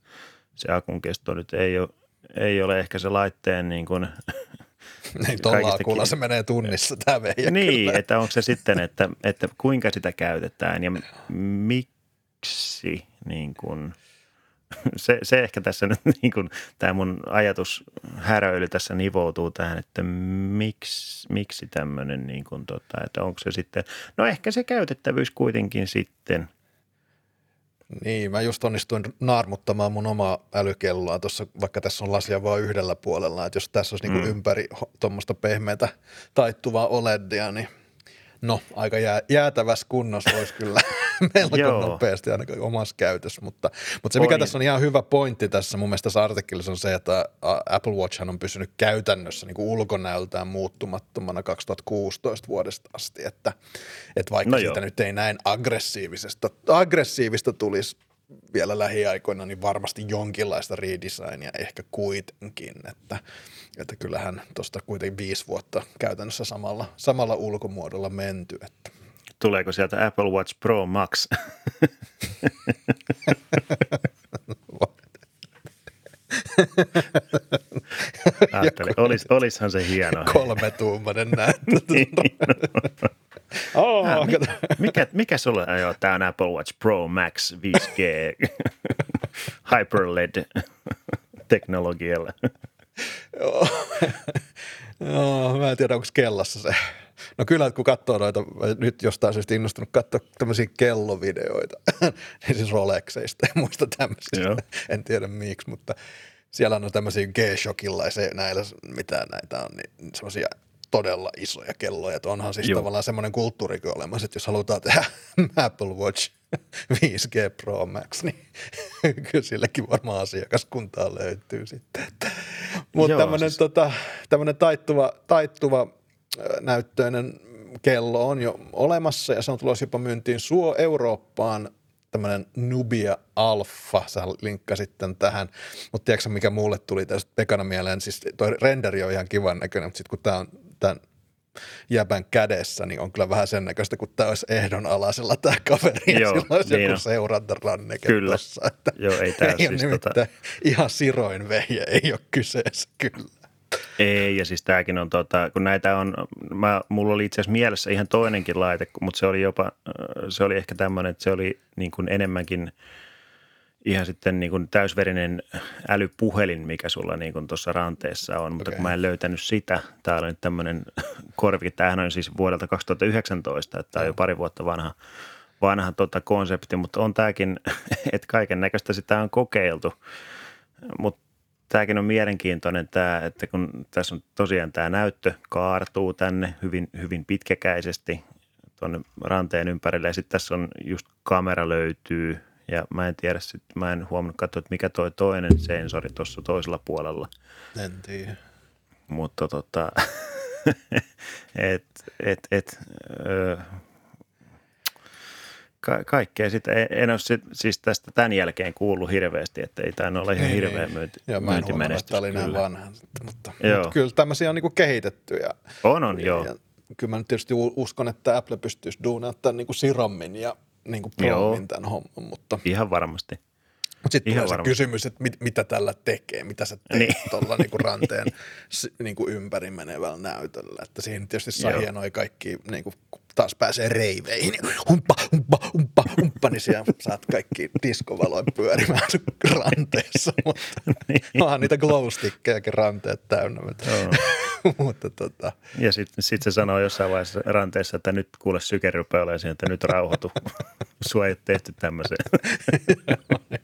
se akun kesto nyt ei ole, ei ole ehkä se laitteen [LAUGHS] niin kuin niin, tuolla akulla se menee tunnissa tämä veijä Niin, kyllä. että onko se sitten, että, että kuinka sitä käytetään ja miksi niin kuin – [LAUGHS] se, se ehkä tässä nyt [LAUGHS] niin kuin, tämä mun ajatus häröily tässä nivoutuu tähän, että miksi, miksi tämmöinen, niin kuin, tota, että onko se sitten, no ehkä se käytettävyys kuitenkin sitten. Niin, mä just onnistuin naarmuttamaan mun omaa älykelloa tuossa, vaikka tässä on lasia vain yhdellä puolella, että jos tässä olisi niin kuin mm. ympäri tuommoista pehmeätä taittuvaa OLEDia, niin No, aika jää, jäätävässä kunnossa olisi kyllä [LAUGHS] [LAUGHS] melko nopeasti ainakaan omassa käytössä, mutta, mutta se mikä on. tässä on ihan hyvä pointti tässä mun mielestä tässä artikkelissa on se, että Apple Watch on pysynyt käytännössä niin kuin ulkonäöltään muuttumattomana 2016 vuodesta asti, että, että vaikka no siitä joo. nyt ei näin aggressiivisesta, aggressiivista tulisi vielä lähiaikoina, niin varmasti jonkinlaista redesignia ehkä kuitenkin, että, että kyllähän tuosta kuitenkin viisi vuotta käytännössä samalla, samalla ulkomuodolla menty. Että. Tuleeko sieltä Apple Watch Pro Max? Ajattelin, olis, olishan se hieno. Kolme tuumainen näyttö. [LAUGHS] Niin. oh, äh, mikä, mikä sulla on? Tämä on Apple Watch Pro Max 5G [LAUGHS] HyperLED teknologialla. Joo. [LAUGHS] Joo, mä en tiedä, onko kellassa se. No kyllä, kun katsoo noita, nyt jostain syystä innostunut katsoa tämmöisiä kellovideoita, [LAUGHS] niin siis Rolexeista ja muista tämmöisistä. En tiedä miksi, mutta siellä on tämmöisiä G-Shockilla ja se, näillä, mitä näitä on, niin semmoisia todella isoja kelloja. Että onhan siis Joo. tavallaan semmoinen kulttuurikin olemassa, että jos halutaan tehdä [LAUGHS] Apple Watch 5G Pro Max, niin [LAUGHS] kyllä sillekin varmaan asiakaskuntaa löytyy sitten. Mutta tämmöinen siis... tota, taittuva, taittuva näyttöinen kello on jo olemassa ja se on tulossa jopa myyntiin. Suo Eurooppaan tämmöinen Nubia Alpha, sä linkkasit sitten tähän, mutta tiedätkö mikä mulle tuli tästä Pekana mieleen, siis toi renderi on ihan kivan näköinen, mutta sitten kun tämä on tämän jäbän kädessä, niin on kyllä vähän sen näköistä, kun tämä olisi ehdonalaisella tämä kaveri, Joo, ja olisi niin joku seurantaranneke Kyllä. Tossa, että Joo, ei, [LAUGHS] ei siis tota... ihan siroin vehje, ei ole kyseessä kyllä. Ei, ja siis tämäkin on, tota, kun näitä on, mä, mulla oli itse asiassa mielessä ihan toinenkin laite, mutta se oli jopa, se oli ehkä tämmöinen, että se oli niin kuin enemmänkin ihan sitten niin kuin täysverinen älypuhelin, mikä sulla niin kuin tuossa ranteessa on, mutta okay. kun mä en löytänyt sitä, tää oli nyt tämmöinen [LAUGHS] korvi, tämähän on siis vuodelta 2019, että tämä on jo pari vuotta vanha, vanha tota konsepti, mutta on tämäkin, [LAUGHS] että kaiken näköistä sitä on kokeiltu, mutta tämäkin on mielenkiintoinen tämä, että kun tässä on tosiaan tämä näyttö kaartuu tänne hyvin, hyvin pitkäkäisesti tuonne ranteen ympärille ja sitten tässä on just kamera löytyy ja mä en tiedä, sit, mä en huomannut katsoa, että mikä toi toinen sensori tuossa toisella puolella. En tiedä. Mutta tota, [LAUGHS] et, et, et, ka- kaikkea sitä. En ole sit, siis tästä tämän jälkeen kuullut hirveästi, että ei tämä ole ihan hirveä myynti, joo, mä en huomannut, että oli näin vanha. Mutta, mutta kyllä tämmöisiä on niinku kehitetty. Ja, on, on, joo. Ja, kyllä mä nyt tietysti uskon, että Apple pystyisi duunaamaan niinku sirammin ja niinku prommin tämän homman. Mutta... Ihan varmasti. Mutta sitten tulee se kysymys, että mit, mitä tällä tekee, mitä sä teet niin. tuolla niinku ranteen niinku ympäri menevällä näytöllä. Että siihen tietysti saa hienoja kaikki, niinku, taas pääsee reiveihin, humppa, humppa, humppa, humppa, niin siellä saat kaikki diskovaloin pyörimään ranteessa. Mutta niin. onhan niitä glowstickkejäkin ranteet täynnä. mutta tota. Ja sitten sit se sanoo jossain vaiheessa ranteessa, että nyt kuule syke rupeaa olemaan että nyt rauhoitu. [LAUGHS] Sua ei tehty tämmöiseen. [LAUGHS]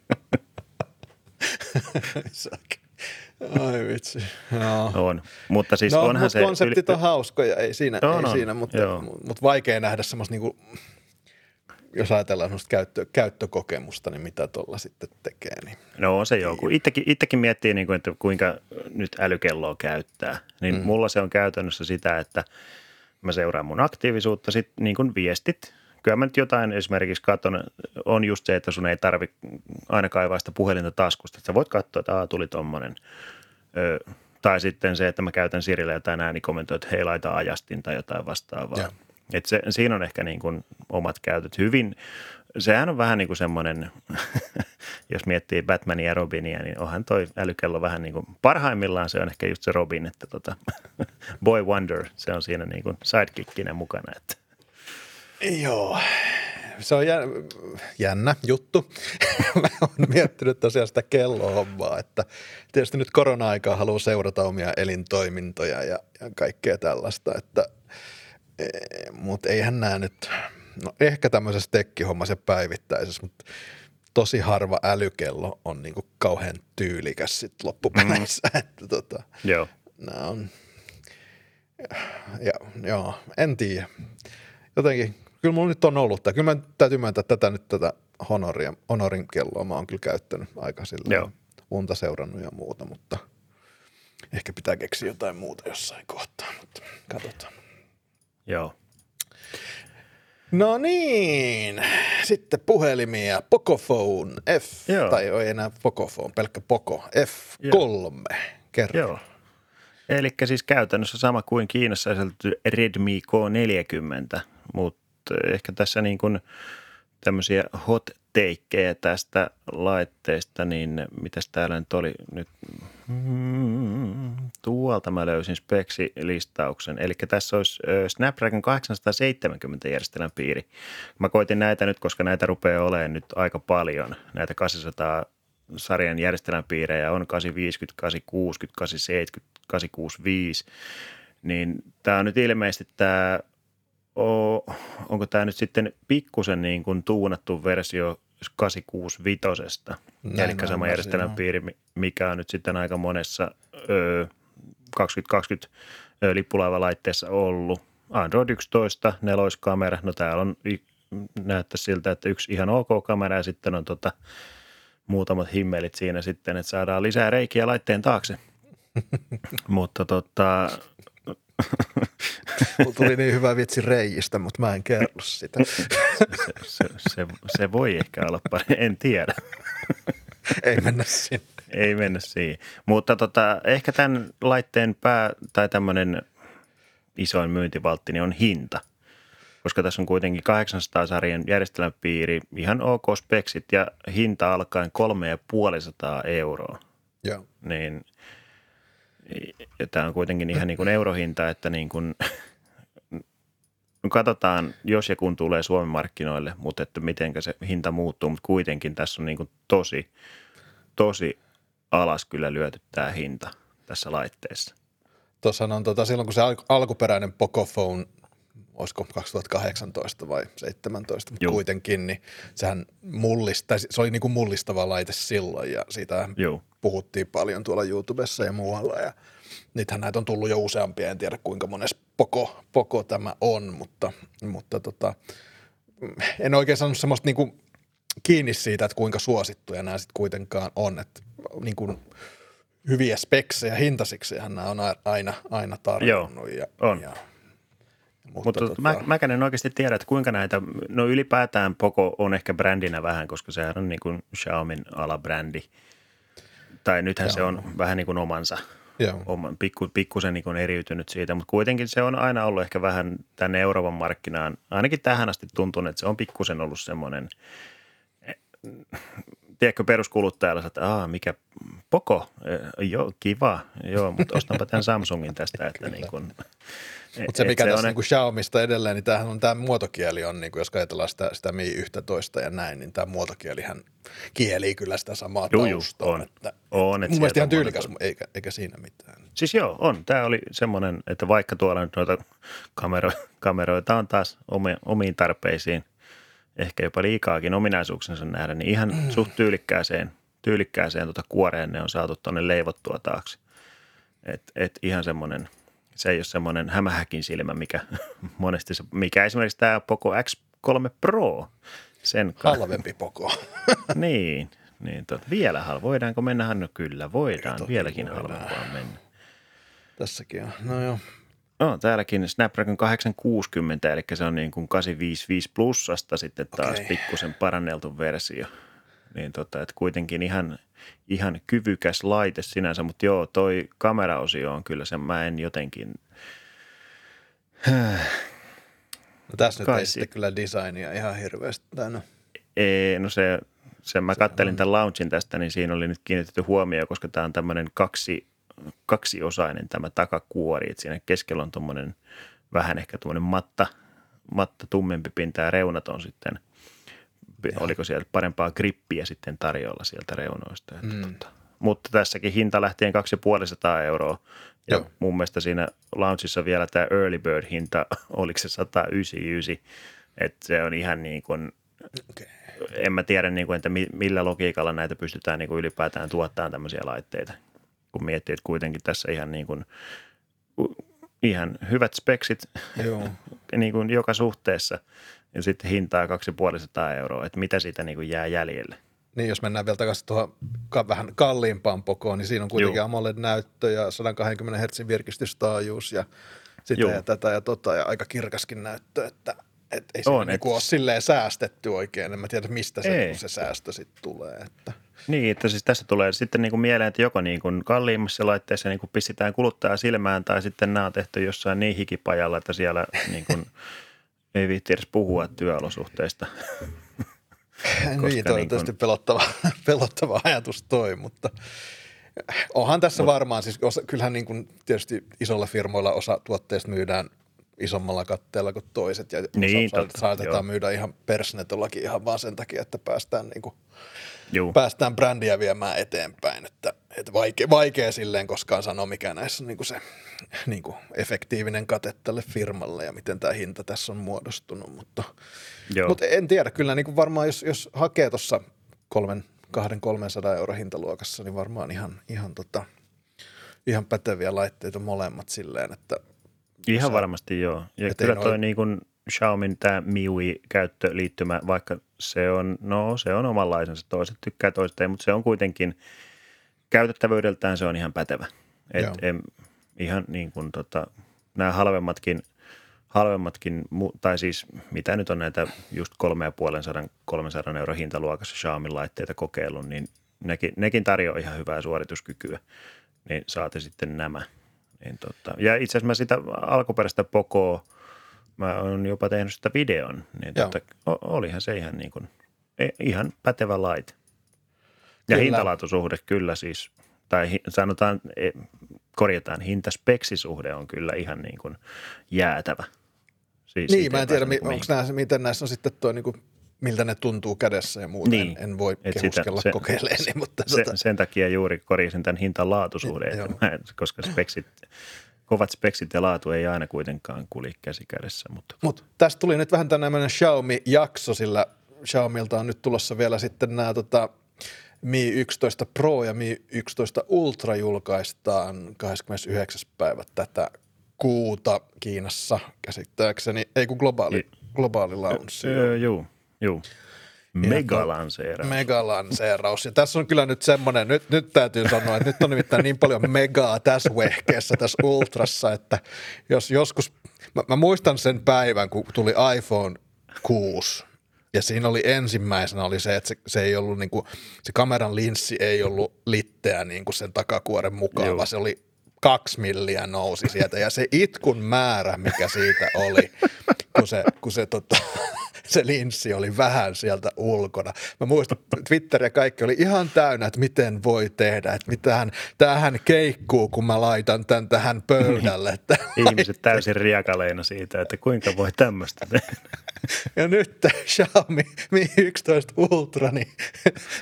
[LAUGHS] Ai vitsi. No. On. Mutta siis no, onhan mut se... konseptit yli... on hauskoja, ei siinä, no, ei no, siinä mutta, mutta vaikea nähdä semmoista niinku, jos ajatellaan semmoista käyttö, käyttökokemusta, niin mitä tuolla sitten tekee. Niin. No on se joo, kun itsekin, itsekin miettii, niin kuin, että kuinka nyt älykelloa käyttää, niin mm. mulla se on käytännössä sitä, että mä seuraan mun aktiivisuutta, sitten niin kuin viestit, kyllä mä nyt jotain esimerkiksi katson, on just se, että sun ei tarvi aina kaivaa sitä puhelinta taskusta. Että sä voit katsoa, että Aa, tuli tommonen. Ö, tai sitten se, että mä käytän Sirille jotain äänikommentoja, että hei laita ajastin tai jotain vastaavaa. Ja. Et se, siinä on ehkä niin kuin omat käytöt hyvin. Sehän on vähän niin kuin semmoinen, [LAUGHS] jos miettii Batmania ja Robinia, niin onhan toi älykello vähän niin kuin, parhaimmillaan se on ehkä just se Robin, että tota, [LAUGHS] Boy Wonder, se on siinä niin kuin sidekickinä mukana, että Joo, se on jännä juttu. [LAUGHS] Mä oon miettinyt tosiaan sitä kellohommaa, että tietysti nyt korona-aikaa haluaa seurata omia elintoimintoja ja, ja kaikkea tällaista, että e, mutta eihän nämä nyt, no ehkä tämmöisessä tekkihommassa päivittäisessä, mutta tosi harva älykello on niinku kauhean tyylikäs sit loppupeleissä, mm. että tota, Joo. nämä on, ja, joo, en tiedä. Jotenkin kyllä mulla nyt on ollut tämä. Kyllä mä täytyy myöntää tätä nyt tätä honoria, honorin kelloa mä oon kyllä käyttänyt aika sillä Joo. unta seurannut ja muuta, mutta ehkä pitää keksiä jotain muuta jossain kohtaa, mutta katsotaan. Joo. No niin, sitten puhelimia, Pocophone F, Joo. tai ei enää Pocophone, pelkkä Poco F3, Joo. kerro. Joo. Eli siis käytännössä sama kuin Kiinassa esitetty Redmi K40, mutta ehkä tässä niin kuin tämmöisiä hot teikkejä tästä laitteesta, niin mitäs täällä nyt oli nyt, mm, tuolta mä löysin speksilistauksen. Eli tässä olisi Snapdragon 870 järjestelmän piiri. Mä koitin näitä nyt, koska näitä rupeaa olemaan nyt aika paljon, näitä 800 sarjan järjestelmäpiirejä on 850, 860, 870, 865, niin tämä on nyt ilmeisesti tämä onko tämä nyt sitten pikkusen niin kuin tuunattu versio 865, eli sama järjestelmäpiiri, mikä on nyt sitten aika monessa ö, 2020 lippulaivalaitteessa ollut. Android 11, neloiskamera, no täällä on näyttää siltä, että yksi ihan ok kamera ja sitten on tota, muutamat himmelit siinä sitten, että saadaan lisää reikiä laitteen taakse. [LAUGHS] mutta tota, Mulla tuli niin hyvä vitsi reijistä, mutta mä en kerro sitä. se, se, se, se voi ehkä olla pari, en tiedä. Ei mennä sinne. Ei mennä siihen. Mutta tota, ehkä tämän laitteen pää tai tämmöinen isoin myyntivaltti niin on hinta. Koska tässä on kuitenkin 800 sarjan järjestelmäpiiri, ihan ok speksit ja hinta alkaen 3500 euroa. Joo. Niin ja tämä on kuitenkin ihan niin kuin eurohinta, että niin kuin, katsotaan, jos ja kun tulee Suomen markkinoille, mutta että miten se hinta muuttuu, mutta kuitenkin tässä on niin kuin tosi, tosi alas kyllä lyöty tämä hinta tässä laitteessa. Tuossa on tota, silloin, kun se al- alkuperäinen Pocophone, olisiko 2018 vai 17, mutta kuitenkin, niin sehän mullista, se oli niin kuin mullistava laite silloin ja siitä Joo. puhuttiin paljon tuolla YouTubessa ja muualla ja nythän näitä on tullut jo useampia, en tiedä kuinka mones Poco, Poco tämä on, mutta, mutta tota, en oikein saanut semmoista niin kuin kiinni siitä, että kuinka suosittuja nämä sitten kuitenkaan on, että niin kuin hyviä speksejä, hintasiksihan nämä on aina, aina tarjonnut. Ja, on. Ja, Mutta tota, mä, mäkään en oikeasti tiedä, että kuinka näitä, no ylipäätään Poco on ehkä brändinä vähän, koska sehän on niin kuin Xiaomin alabrändi. Tai nythän Joo. se on vähän niin kuin omansa, Joo. oman, pikku, pikkusen niin kuin eriytynyt siitä, mutta kuitenkin se on aina ollut ehkä vähän tänne Euroopan markkinaan, ainakin tähän asti tuntunut, että se on pikkusen ollut semmoinen, eh, tiedätkö peruskuluttajalla, että Aa, mikä Poco, Eh, joo kiva, joo, mutta ostanpa tämän Samsungin tästä, että [LAUGHS] niin kuin, Mutta se, mikä tässä on- niin kuin Xiaomista edelleen, niin tämähän on tämä muotokieli on, niin kuin jos ajatellaan sitä, sitä Mi 11 ja näin, niin tämä muotokielihän kielii kyllä sitä samaa Juu, juu, taustaa. on. Että, On, että mun mielestä ihan tyylikäs, eikä, eikä siinä mitään. Siis joo, on. Tämä oli semmoinen, että vaikka tuolla nyt noita kamero, kameroita on taas omi, omiin tarpeisiin, ehkä jopa liikaakin ominaisuuksensa nähdä, niin ihan Mm. suht tyylikkääseen, tyylikkääseen tuota kuoreen ne on saatu tuonne leivottua taakse. Et, et ihan semmoinen, se ei ole semmoinen hämähäkin silmä, mikä [LAUGHS] monesti, se, mikä esimerkiksi tämä Poco X3 Pro, sen. Halvempi poko. [LAUGHS] Niin, niin tot, vielä halva. Voidaanko mennä? No kyllä voidaan, Toki vieläkin voidaan. halvempaa mennä. Tässäkin on. No joo. No, täälläkin Snapdragon 860, eli se on niin kuin 855 plussasta sitten taas Okei. pikkusen paranneltu versio. Niin tota, että kuitenkin ihan, ihan kyvykäs laite sinänsä, mutta joo, toi kameraosio on kyllä se, mä en jotenkin, No tässä nyt Kai ei si- sitten kyllä designia ihan hirveästi. Tai no. ei, no se, se mä kattelin tämän launchin tästä, niin siinä oli nyt kiinnitetty huomio, koska tämä on tämmöinen kaksi, kaksiosainen tämä takakuori, että siinä keskellä on tuommoinen vähän ehkä tuommoinen matta, matta tummempi pinta ja reunat on sitten, oliko sieltä parempaa grippiä sitten tarjolla sieltä reunoista. Että Mm. tota. Mutta tässäkin hinta lähtien 250 euroa. Ja Joo. mun mielestä siinä launchissa vielä tämä early bird hinta, [LAUGHS] oliko se 199, että se on ihan niin kuin, Okay. en mä tiedä, niin kuin, että mi- millä logiikalla näitä pystytään niin kuin ylipäätään tuottamaan tämmöisiä laitteita. Kun miettii, että kuitenkin tässä ihan niin kuin, ihan hyvät speksit Joo. [LAUGHS] niin kuin joka suhteessa ja sitten hintaa 250 euroa, että mitä siitä niin kuin jää jäljelle. Niin, jos mennään vielä takaisin tuohon ka- vähän kalliimpaan pokoon, niin siinä on kuitenkin Juu. AMOLED-näyttö ja 120 Hz virkistystaajuus ja sitä Juu. ja tätä ja tota ja aika kirkaskin näyttö, että et ei se On, niin et- ole silleen säästetty oikein. En mä tiedä, mistä se, Ei. se säästö sitten tulee. Että. Niin, että siis tässä tulee sitten niin kuin mieleen, että joko niin kuin kalliimmassa laitteessa niin kuin pistetään kuluttajaa silmään tai sitten nämä on tehty jossain niin hikipajalla, että siellä niin kuin [LAUGHS] ei viitti edes puhua työolosuhteista. [LAUGHS] niin, toi on niin tietysti kun- pelottava, [LAUGHS] pelottava ajatus toi, mutta onhan tässä varmaan, siis osa, kyllähän niin kuin tietysti isolla firmoilla osa tuotteista myydään isommalla katteella kuin toiset ja Niin, osa totta, saatetaan joo. myydä ihan persnetollakin ihan vaan sen takia, että päästään niin kuin Juu. päästään brändiä viemään eteenpäin. Että, että vaikea, vaikea silleen koskaan sanoa, mikä näissä on niin kuin se niin kuin efektiivinen kate tälle firmalle ja miten tämä hinta tässä on muodostunut. Mutta, Joo. mutta en tiedä, kyllä niin kuin varmaan jos, jos hakee tuossa kolmen, kahden 300 euro hintaluokassa, niin varmaan ihan, ihan, tota, ihan päteviä laitteita molemmat silleen, että Ihan sä- varmasti joo. Ja kyllä noi- toi niin kuin, Xiaomin tämä MIUI-käyttöliittymä, vaikka se on, no se on omanlaisensa, toiset tykkää toista, mutta se on kuitenkin käytettävyydeltään se on ihan pätevä. Et em, ihan niin kuin tota, nämä halvemmatkin, halvemmatkin, tai siis mitä nyt on näitä just 3,5 300 euro hintaluokassa Xiaomin laitteita kokeillut, niin nekin, nekin tarjoaa ihan hyvää suorituskykyä, niin saatte sitten nämä. Niin tota, ja itse asiassa mä sitä alkuperäistä Pokoa, mä oon jopa tehnyt sitä videon, niin tota, olihan se ihan niin kuin, e, ihan pätevä laite. Ja kyllä. hintalaatusuhde kyllä siis, tai sanotaan, e, korjataan, hintaspeksisuhde on kyllä ihan niin kuin jäätävä. Siis niin, mä en tiedä, onko nämä, miten näissä on sitten tuo niin kuin miltä ne tuntuu kädessä ja muuta. Niin. En, voi Et kehuskella sitä, se, kokeileeni. Mutta se, tota... Sen takia juuri korjasin tämän hinta-laatuisuuden, koska speksit, kovat speksit ja laatu ei aina kuitenkaan kulje käsi kädessä. Mutta... Mut tästä tuli nyt vähän tämmöinen Xiaomi-jakso, sillä Xiaomilta on nyt tulossa vielä sitten nämä tota, Mi 11 Pro ja Mi 11 Ultra julkaistaan 29. päivä tätä kuuta Kiinassa käsittääkseni, ei kun globaali, globaali launch. Joo, Joo. Megalanseeraus. Megalanseeraus. Ja tässä on kyllä nyt semmoinen, nyt, nyt täytyy sanoa, että nyt on nimittäin niin paljon megaa tässä vehkeessä, tässä ultrassa, että jos joskus, mä, mä muistan sen päivän, kun tuli iPhone 6 ja siinä oli ensimmäisenä oli se, että se, se ei ollut niin kuin, se kameran linssi ei ollut litteä niin kuin sen takakuoren mukaan, Joo. vaan se oli kaksi milliä nousi sieltä ja se itkun määrä, mikä siitä oli, kun se, kun se tota, [LAUGHS] se linssi oli vähän sieltä ulkona. Mä muistan, Twitter ja kaikki oli ihan täynnä, että miten voi tehdä, että mitähän, tämähän keikkuu, kun mä laitan tämän tähän pöydälle. Että [LAUGHS] Ihmiset täysin riakaleina siitä, että kuinka voi tämmöistä tehdä. [LAUGHS] Ja nyt Xiaomi Mi 11 Ultra, niin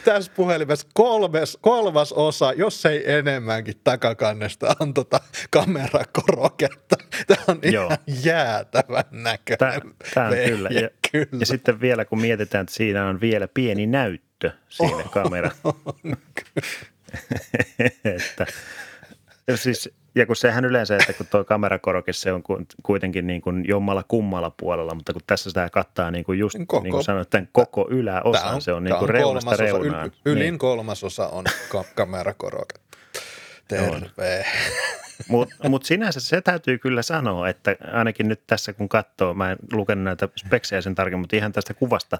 tässä puhelimessa kolmes, kolmas osa, jos ei enemmänkin takakannesta on tota kamerakoroketta. Tämä on Joo. ihan jäätävän näköinen. Tämä, tämä on kyllä. Ja, kyllä. Ja sitten vielä kun mietitään, että siinä on vielä pieni näyttö siinä oh, kamera. [LAUGHS] [LAUGHS] että, siis, ja kun sehän yleensä, että kun tuo kamerakoroke, se on kuitenkin niin kuin jommalla kummalla puolella, mutta kun tässä sitä kattaa niin kuin just koko, niin kuin sanoit, tämän koko yläosan, on, se on niin kuin reunasta reunaan. Yl, ylin niin. kolmasosa on ka- kamerakoroke. Terve. Mutta mut sinänsä se täytyy kyllä sanoa, että ainakin nyt tässä kun katsoo, mä en lukenut näitä speksejä sen tarkemmin, mutta ihan tästä kuvasta,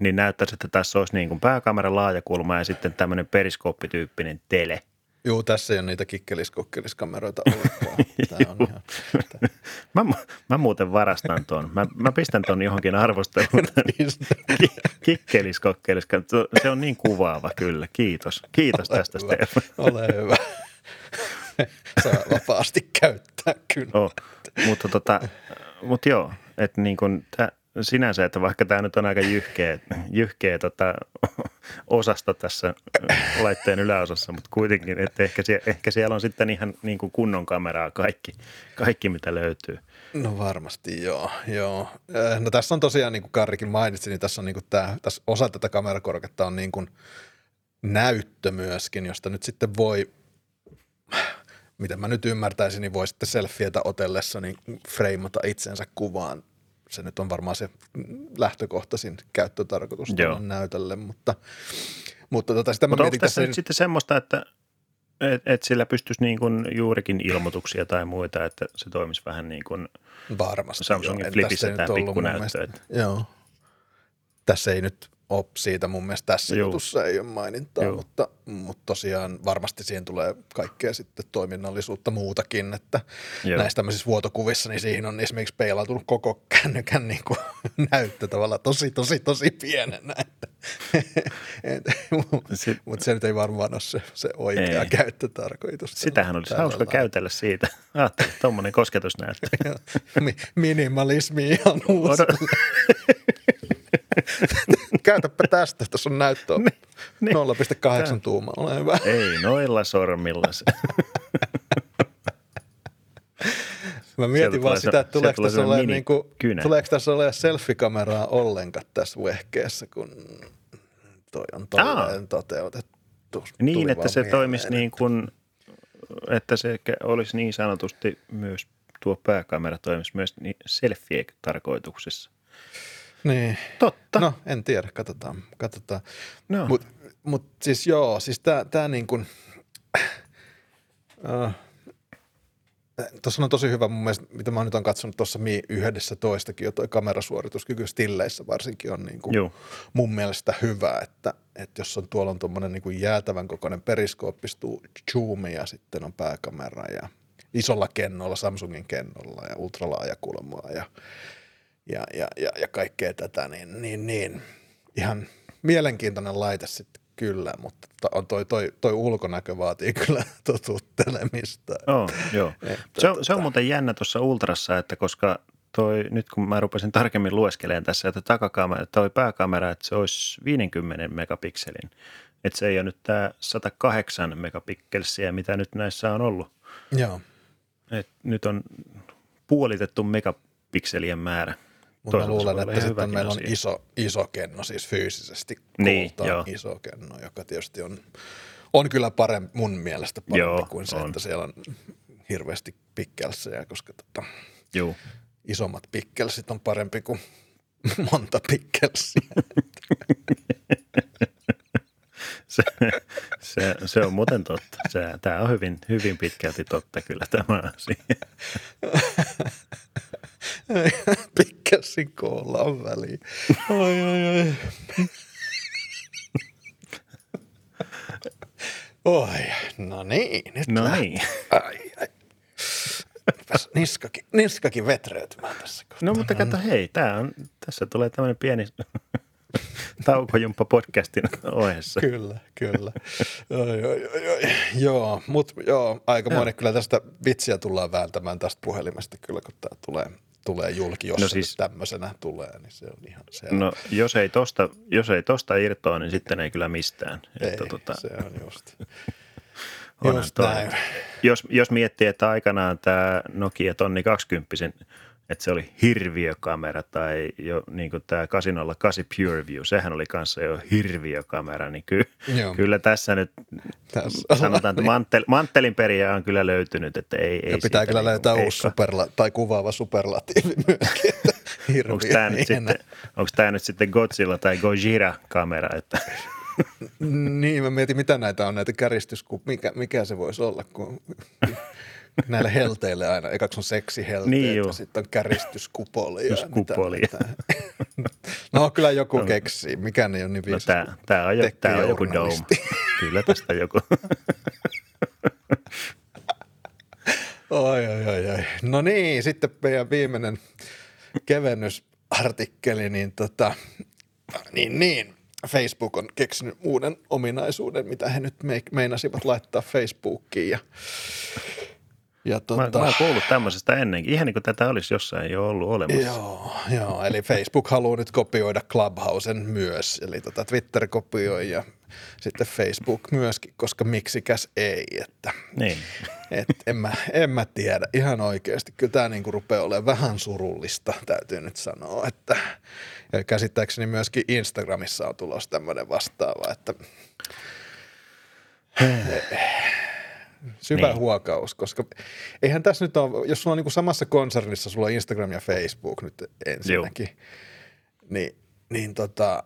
niin näyttäisi, että tässä olisi niin kuin pääkamera laajakulma ja sitten tämmöinen periskooppityyppinen tele. Joo, tässä ei ole niitä kikkelis-kokkelis-kameroita [LAUGHS] ollenkaan. mä, mä muuten varastan tuon. Mä, mä pistän tuon johonkin arvosteluun. [LAUGHS] kikkelis-kokkelis. Se on niin kuvaava kyllä. Kiitos. Kiitos ole tästä, Stefan. Ole hyvä. [LAUGHS] saa vapaasti käyttää kyllä. Oh, mutta, tota, mutta joo, että niin kuin tää, sinänsä, että vaikka tämä nyt on aika jyhkeä, jyhkeä tota, [LAUGHS] osasto tässä laitteen yläosassa, mutta kuitenkin, että ehkä, sie, ehkä siellä on sitten ihan niin kuin kunnon kameraa kaikki, kaikki, mitä löytyy. No varmasti joo, joo. Äh, no tässä on tosiaan, niin kuin Karrikin mainitsi, niin tässä on niin kuin tämä, tässä osa tätä kamerakorketta on niin kuin näyttö myöskin, josta nyt sitten voi miten mä nyt ymmärtäisin, niin voi sitten selfietä otellessa niin freimata itsensä kuvaan. Se nyt on varmaan se lähtökohtaisin käyttötarkoitus näytölle, mutta, mutta tota, sitä mutta mä onko tässä nyt sitten semmoista, että et, et sillä pystyisi niin kuin juurikin ilmoituksia tai muita, että se toimisi vähän niin kuin Varmasti, Samsungin joo. Flipissä tämä pikkunäyttö. Että... Joo. Tässä ei nyt ole siitä mun mielestä tässä Joo. jutussa ei ole mainintaa, mutta, mutta tosiaan varmasti siihen tulee kaikkea sitten toiminnallisuutta muutakin, että Joo. näissä tämmöisissä vuotokuvissa, niin siihen on esimerkiksi peilautunut koko kännykän niin kuin [LAUGHS] näyttö tavallaan tosi, tosi, tosi pienenä, että, [LAUGHS] mutta se nyt ei varmaan ole se, se oikea ei. käyttötarkoitus. Sitähän olisi hauska lailla. käytellä siitä. Ajattelin, tuommoinen kosketusnäyttö. [LAUGHS] Minimalismi ihan uusi. [LAUGHS] Käytäpä tästä, tässä on näyttö niin, niin. 0,8 tuumaa, ole hyvä. Ei noilla sormilla se. Mä mietin vaan sitä, että tuleeko tässä, ole, niin kuin, tuleeko tässä ole selfie-kameraa ollenkaan tässä vehkeessä, kun toi on tolleen toteutettu. Niin, että se toimisi niin kuin, että se olisi niin sanotusti myös tuo pääkamera toimisi myös niin selfie-tarkoituksessa. Niin. Totta. No, en tiedä, katsotaan. katsotaan. No. Mutta mut siis joo, siis tämä tää niin kuin, äh, Tuossa on tosi hyvä mun mielestä, mitä mä nyt on katsonut tuossa Mi yhdessä toistakin jo toi kamerasuorituskyky stilleissä varsinkin on niin kuin mun mielestä hyvä, että, että jos on tuolla on tuommoinen niin jäätävän kokoinen periskooppistuu zoomi ja sitten on pääkamera ja isolla kennolla, Samsungin kennolla ja ultralaajakulmaa ja, ja, ja, ja, ja kaikkea tätä, niin, niin, niin ihan mielenkiintoinen laite sitten kyllä, mutta on toi, toi, toi ulkonäkö vaatii kyllä [LAUGHS] totuttelemista. Oh, joo. Että, se, on, tota... se on muuten jännä tuossa Ultrassa, että koska toi, nyt kun mä rupesin tarkemmin lueskelemaan tässä, että takakamera, toi pääkamera, että se olisi 50 megapikselin. Että se ei ole nyt tämä 108 megapikselsiä, mitä nyt näissä on ollut. Joo. Et nyt on puolitettu megapikselien määrä – mutta mä luulen, että sitten meillä on iso, iso kenno, siis fyysisesti niin, joo. iso kenno, joka tietysti on, on kyllä parempi, mun mielestä parempi joo, kuin se, on. että siellä on hirveästi pikkelsejä, koska tota, joo. isommat pikkelsit on parempi kuin [LAUGHS] monta pikkelsiä. [LAUGHS] se, se, se, on muuten totta. Se, tämä on hyvin, hyvin pitkälti totta kyllä tämä asia. [LAUGHS] [LAUGHS] Pikkasin koolla on väliin. Oi, oi, oi. Oi, no niin. Nyt no niin. Ai, ai. Niskakin, niskakin vetreytymään tässä kohtaa. No mutta kato, hei, tää on, tässä tulee tämmöinen pieni [LAUGHS] taukojumppa podcastin ohessa. Kyllä, kyllä. Oi, oi, oi, oi. Joo, mutta joo, aika moni kyllä tästä vitsiä tullaan vääntämään tästä puhelimesta kyllä, kun tämä tulee – tulee julki, jos no siis, tämmöisenä tulee, niin se on ihan se. No jos ei tosta, jos ei tosta irtoa, niin sitten ei kyllä mistään. Ei, että, tota, se on just. just näin. Jos, jos miettii, että aikanaan tämä Nokia Tonni 20 että se oli hirviökamera tai jo niin kuin tämä 808 PureView, sehän oli kanssa jo hirviökamera, niin ky, kyllä tässä nyt tässä sanotaan, että mantel, manttelin perijä on kyllä löytynyt, että ei, ei Ja pitää kyllä niin löytää uusi superla, tai kuvaava superlatiivi myöskin, että [LAUGHS] onko tämä, nyt sitten, onko tämä nyt sitten Godzilla tai Gojira-kamera, että niin, mä mietin, mitä näitä on, näitä käristysku, mikä, mikä se voisi olla, kun näille helteille aina. Ekaksi on seksihelteet niin ja sitten on käristyskupoli. Just kupoli. no kyllä joku no. keksii. Mikään ei ole niin viisas. No, tämä, tämä on, jo, tämä on joku dome. kyllä tästä joku. oi, oi, oi, oi. No niin, sitten meidän viimeinen kevennysartikkeli, niin tota, niin, niin. Facebook on keksinyt uuden ominaisuuden, mitä he nyt meinasivat laittaa Facebookiin. Ja ja tuota, mä, mä oon kuullut tämmöisestä ennenkin, ihan niin kuin tätä olisi jossain jo ollut olemassa. Joo, joo eli Facebook haluaa nyt kopioida Clubhousen myös, eli tota Twitter kopioi ja sitten Facebook myöskin, koska miksikäs ei, että niin. et en, mä, en mä tiedä ihan oikeasti. Kyllä tämä niinku rupeaa olemaan vähän surullista, täytyy nyt sanoa, että ja käsittääkseni myöskin Instagramissa on tulossa tämmöinen vastaava, että Syvä niin. huokaus, koska eihän tässä nyt ole, jos sulla on niin samassa konsernissa, sulla on Instagram ja Facebook nyt ensinnäkin, niin, niin, tota,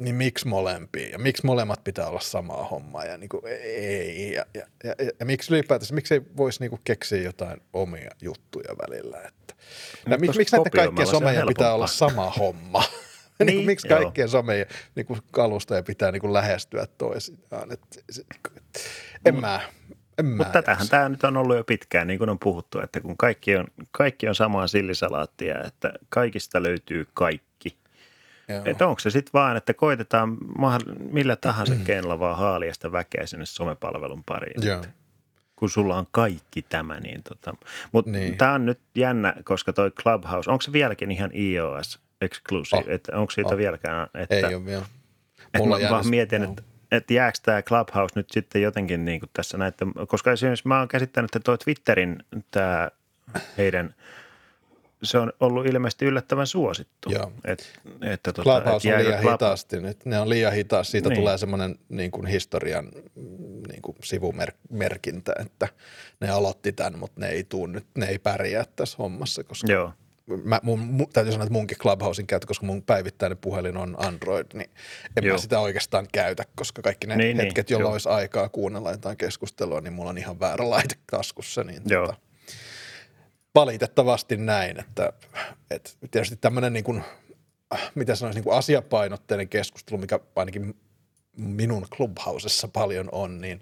niin miksi molempia ja miksi molemmat pitää olla samaa hommaa ja niin kuin, ei. Ja, ja, ja, ja, ja miksi ylipäätänsä, miksi ei voisi niin kuin keksiä jotain omia juttuja välillä. Että, ja miksi, miksi näiden kaikkien someja pitää olla sama homma? [LAUGHS] niin, niin, miksi kaikkien someja niin kuin kalustoja pitää niin kuin lähestyä toisiaan? Et, se, en mä, mutta tätähän tämä nyt on ollut jo pitkään, niin kuin on puhuttu, että kun kaikki on, kaikki on samaa sillisalaattia, että kaikista löytyy kaikki. Joo. Että onko se sitten vaan, että koitetaan millä tahansa mm. keinolla vaan haalia sitä väkeä sinne somepalvelun pariin. Joo. Kun sulla on kaikki tämä, niin tota. Mutta niin. tämä on nyt jännä, koska toi Clubhouse, onko se vieläkin ihan iOS exclusive? Oh. Että onko siitä oh. vieläkään? Että, Ei ole vielä. Mulla että mä vaan mietin, että että jääkö tämä Clubhouse nyt sitten jotenkin niin kuin tässä näiden, koska esimerkiksi mä oon käsittänyt, että tuo Twitterin tämä heidän, se on ollut ilmeisesti yllättävän suosittu. Joo. Et, että tota, Clubhouse et on liian Club... hitaasti nyt. Ne on liian hitaasti. Siitä niin. tulee semmoinen niin kuin historian niin kuin sivumerkintä, että ne aloitti tämän, mutta ne ei tuu nyt, ne ei pärjää tässä hommassa, koska Joo. Mä, mun, mun, täytyy sanoa, että munkin Clubhousein käyttö, koska mun päivittäinen puhelin on Android, niin en Joo. mä sitä oikeastaan käytä, koska kaikki ne niin, hetket, niin, jolloin olisi aikaa kuunnella jotain keskustelua, niin mulla on ihan väärä laite taskussa. Niin Joo. Tota, valitettavasti näin, että, että tietysti tämmöinen niin kuin, mitä sanoisi, niin kuin asiapainotteinen keskustelu, mikä ainakin minun Clubhousessa paljon on, niin,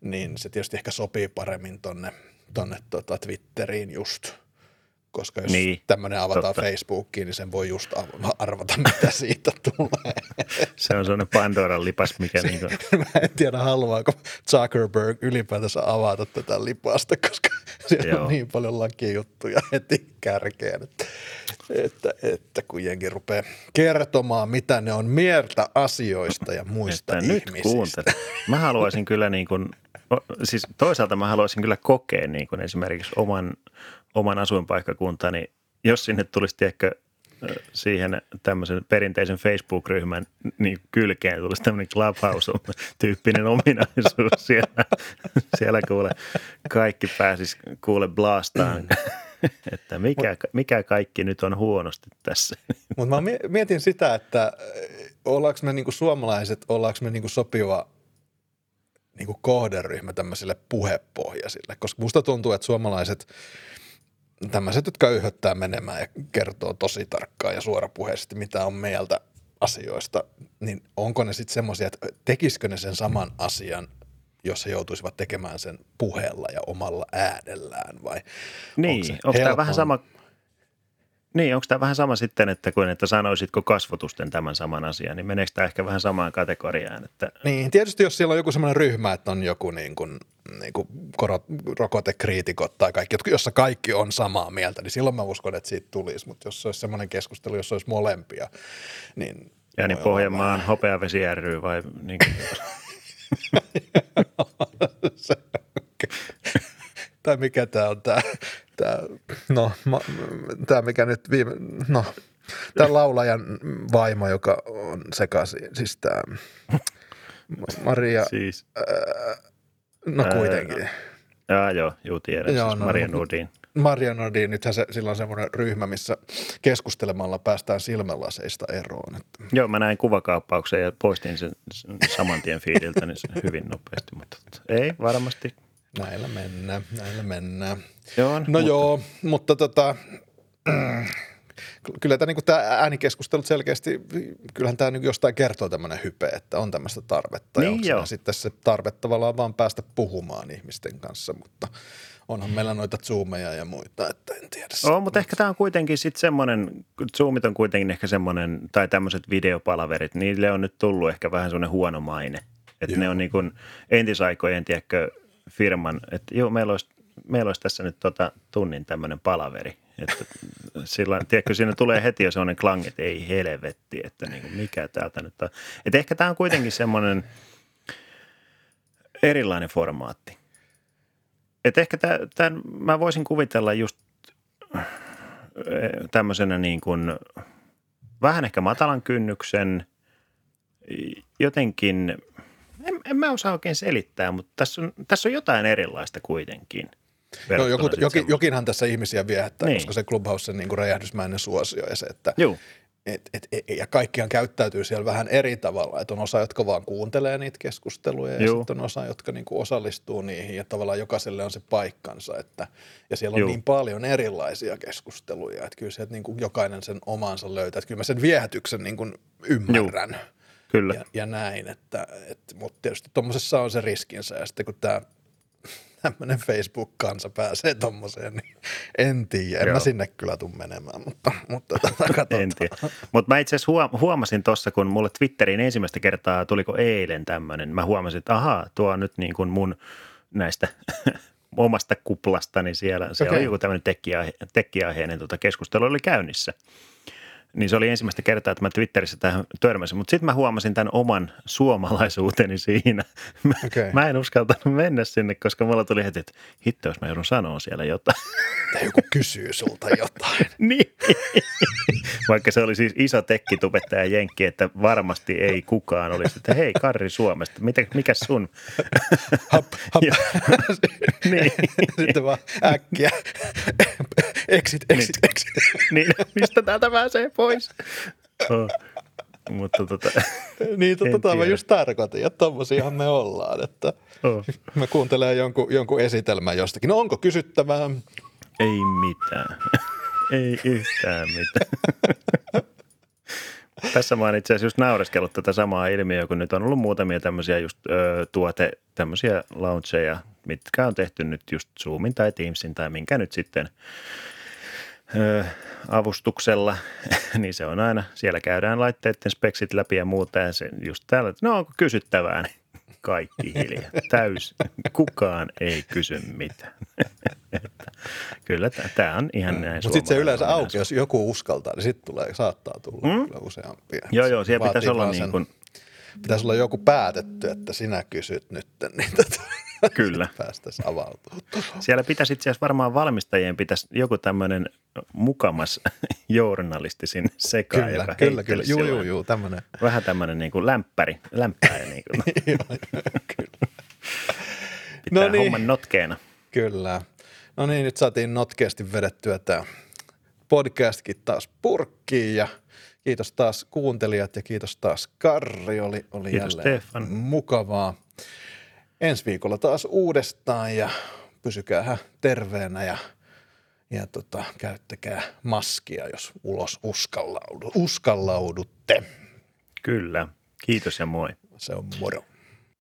niin se tietysti ehkä sopii paremmin tonne, tonne tota Twitteriin just – koska jos niin, tämmöinen avataan totta. Facebookiin, niin sen voi just arvata, mitä [LAUGHS] siitä tulee. [LAUGHS] Se on sellainen Pandoran lipas, mikä... Se, niin kuin... [LAUGHS] Mä en tiedä, haluaako Zuckerberg ylipäätänsä avata tätä lipasta, koska siellä Joo. on niin paljon lakijuttuja heti kärkeen, että, että, että kun jengi rupeaa kertomaan, mitä ne on mieltä asioista ja muista että ihmisistä. Nyt kuuntele. Mä haluaisin kyllä niin kuin, siis toisaalta mä haluaisin kyllä kokea niin kuin esimerkiksi oman oman asuinpaikkakuntani, jos sinne tulisi tiedätkö, siihen tämmöisen perinteisen Facebook-ryhmän niin kylkeen tulisi tämmöinen Clubhouse-tyyppinen ominaisuus [LAUGHS] siellä. Siellä kuule, kaikki pääsis kuule blastaan, [LAUGHS] että mikä, mikä kaikki nyt on huonosti tässä. [LAUGHS] Mutta mä mietin sitä, että ollaanko me niinku suomalaiset, ollaanko me niinku sopiva niinku kohderyhmä tämmöisille puhepohjaisille, koska musta tuntuu, että suomalaiset – tämmöiset, jotka yhöttää menemään ja kertoo tosi tarkkaan ja suorapuheisesti, mitä on mieltä asioista, niin onko ne sitten semmoisia, että tekisikö ne sen saman asian, jos he joutuisivat tekemään sen puheella ja omalla äänellään vai Niin, onko, onko tämä vähän sama niin, onko tämä vähän sama sitten, että kuin että sanoisitko kasvotusten tämän saman asian, niin meneekö tämä ehkä vähän samaan kategoriaan? Että... Niin, tietysti jos siellä on joku sellainen ryhmä, että on joku niin kuin, niin kuin rokotekriitikot tai kaikki, jossa kaikki on samaa mieltä, niin silloin mä uskon, että siitä tulisi, mutta jos se olisi semmoinen keskustelu, jossa olisi molempia, niin... Ja niin Pohjanmaan hopeavesi ry vai [LAUGHS] niin kuin... tai mikä tämä on tämä tämä, no, tämä mikä nyt viime, no, tämä laulajan vaimo, joka on sekaisin, siis tämä [LAUGHS] Maria, siis. ää, no kuitenkin. Ää, joo, juu tiedän, joo, siis no, Maria Nordin. Maria Nordin, nythän se, sillä on semmoinen ryhmä, missä keskustelemalla päästään silmälaseista eroon. Että. Joo, mä näin kuvakaappauksen ja poistin sen saman tien feediltä niin [LAUGHS] hyvin nopeasti, mutta ei varmasti Näillä mennään, näillä mennään. Joo, no mutta... joo, mutta tota, kyllä tämä, niin tämä äänikeskustelut selkeästi, kyllähän tämä niin jostain kertoo tämmöinen hype, että on tämmöistä tarvetta. Niin ja sitten se tarve tavallaan vaan päästä puhumaan ihmisten kanssa, mutta onhan meillä noita zoomeja ja muita, että en tiedä. Oo, mutta ehkä tämä on kuitenkin sitten semmoinen, zoomit on kuitenkin ehkä semmoinen, tai tämmöiset videopalaverit, niille on nyt tullut ehkä vähän semmoinen huono maine. Että ne on niin kuin entisaikojen, tiedätkö, firman, että joo, meillä olisi, meillä olisi tässä nyt tota tunnin tämmöinen palaveri. Että sillä, tiedätkö, siinä tulee heti jo sellainen klang, että ei helvetti, että niin kuin mikä täältä nyt on. Että ehkä tämä on kuitenkin semmoinen erilainen formaatti. Että ehkä tämän, mä voisin kuvitella just tämmöisenä niin kuin vähän ehkä matalan kynnyksen, jotenkin – en, en mä osaa oikein selittää, mutta tässä on, tässä on jotain erilaista kuitenkin. No, joku, jokin, jokinhan tässä ihmisiä viehättää, niin. koska se Clubhouse niin räjähdysmäinen suosio ja se, että Juu. Et, et, et, ja kaikkihan käyttäytyy siellä vähän eri tavalla, että on osa, jotka vaan kuuntelee niitä keskusteluja ja sitten on osa, jotka niinku osallistuu niihin ja tavallaan jokaiselle on se paikkansa, että, ja siellä on Juu. niin paljon erilaisia keskusteluja, että kyllä se, että niinku jokainen sen omansa löytää, että kyllä mä sen viehätyksen niinku ymmärrän. Juu. Kyllä. Ja, ja näin, että, että mutta tietysti tuommoisessa on se riskinsä ja sitten kun tämä tämmöinen Facebook-kansa pääsee tuommoiseen, niin en tiedä. En Joo. mä sinne kyllä tule menemään, mutta, mutta katsotaan. [LAUGHS] en tiedä. Mutta mä itse asiassa huomasin tuossa, kun mulle Twitteriin ensimmäistä kertaa tuliko eilen tämmöinen, mä huomasin, että ahaa, tuo on nyt niin kuin mun näistä [LAUGHS] omasta kuplastani siellä, se okay. oli joku tämmöinen tekkiaiheinen tota keskustelu oli käynnissä. Niin se oli ensimmäistä kertaa, että mä Twitterissä tähän törmäsin, mutta sitten mä huomasin tämän oman suomalaisuuteni siinä. [LAUGHS] Mä, okay. mä en uskaltanut mennä sinne, koska mulla tuli heti, että hitto, jos mä joudun sanoa siellä jotain. [LAUGHS] että joku kysyy sulta jotain. [LAUGHS] niin. Vaikka se oli siis iso tekkitubettaja Jenkki, että varmasti ei kukaan olisi, että hei Karri Suomesta, mitä, mikä sun? Hap, hap. Ja- niin. Sitten vaan äkkiä. Exit, exit, exit. [LAUGHS] niin, mistä täältä pääsee pois? Oh. Mutta tota, [LAUGHS] Niin, tota, tota mä just tarkoitin, että tommosiahan me ollaan, että oh. mä kuuntelen jonkun, jonkun esitelmän jostakin. No onko kysyttävää? ei mitään. [LAUGHS] ei yhtään mitään. Tässä mä oon itse asiassa just naureskellut tätä samaa ilmiöä, kun nyt on ollut muutamia tämmöisiä just ö, tuote, tämmöisiä launcheja, mitkä on tehty nyt just Zoomin tai Teamsin tai minkä nyt sitten avustuksella, [LAUGHS] niin se on aina, siellä käydään laitteiden speksit läpi ja muuta ja se just täällä, no onko kysyttävää, niin kaikki hiljaa, täys, kukaan ei kysy mitään. [LAUGHS] Kyllä tämä on ihan näin Mutta sitten se yleensä auki, jos joku uskaltaa, niin sitten tulee, saattaa tulla mm? useampia. Joo, joo, siellä pitäisi olla niin sen- kuin, Pitäisi olla joku päätetty, että sinä kysyt nyt, niin tota, [LAUGHS] kyllä. päästäisiin avautumaan. Siellä pitäisi itse asiassa varmaan valmistajien pitäisi joku tämmöinen mukamas [LAUGHS] journalisti sinne sekaan, Kyllä, joka kyllä, kyllä. Juu, juu, juu, tämmöinen. Vähän tämmöinen niin kuin lämpäri, lämpäri [LAUGHS] niin kuin, kyllä. pitää No niin. homman notkeena. Kyllä. No niin, nyt saatiin notkeasti vedettyä tämä podcastkin taas purkkiin ja kiitos taas kuuntelijat ja kiitos taas Karri, oli, oli Kiitos, jälleen Stefan. mukavaa. Ensi viikolla taas uudestaan ja pysykää terveenä ja, ja tota, käyttäkää maskia, jos ulos uskallaudu, uskallaudutte. Kyllä. Kiitos ja moi. Se on moro.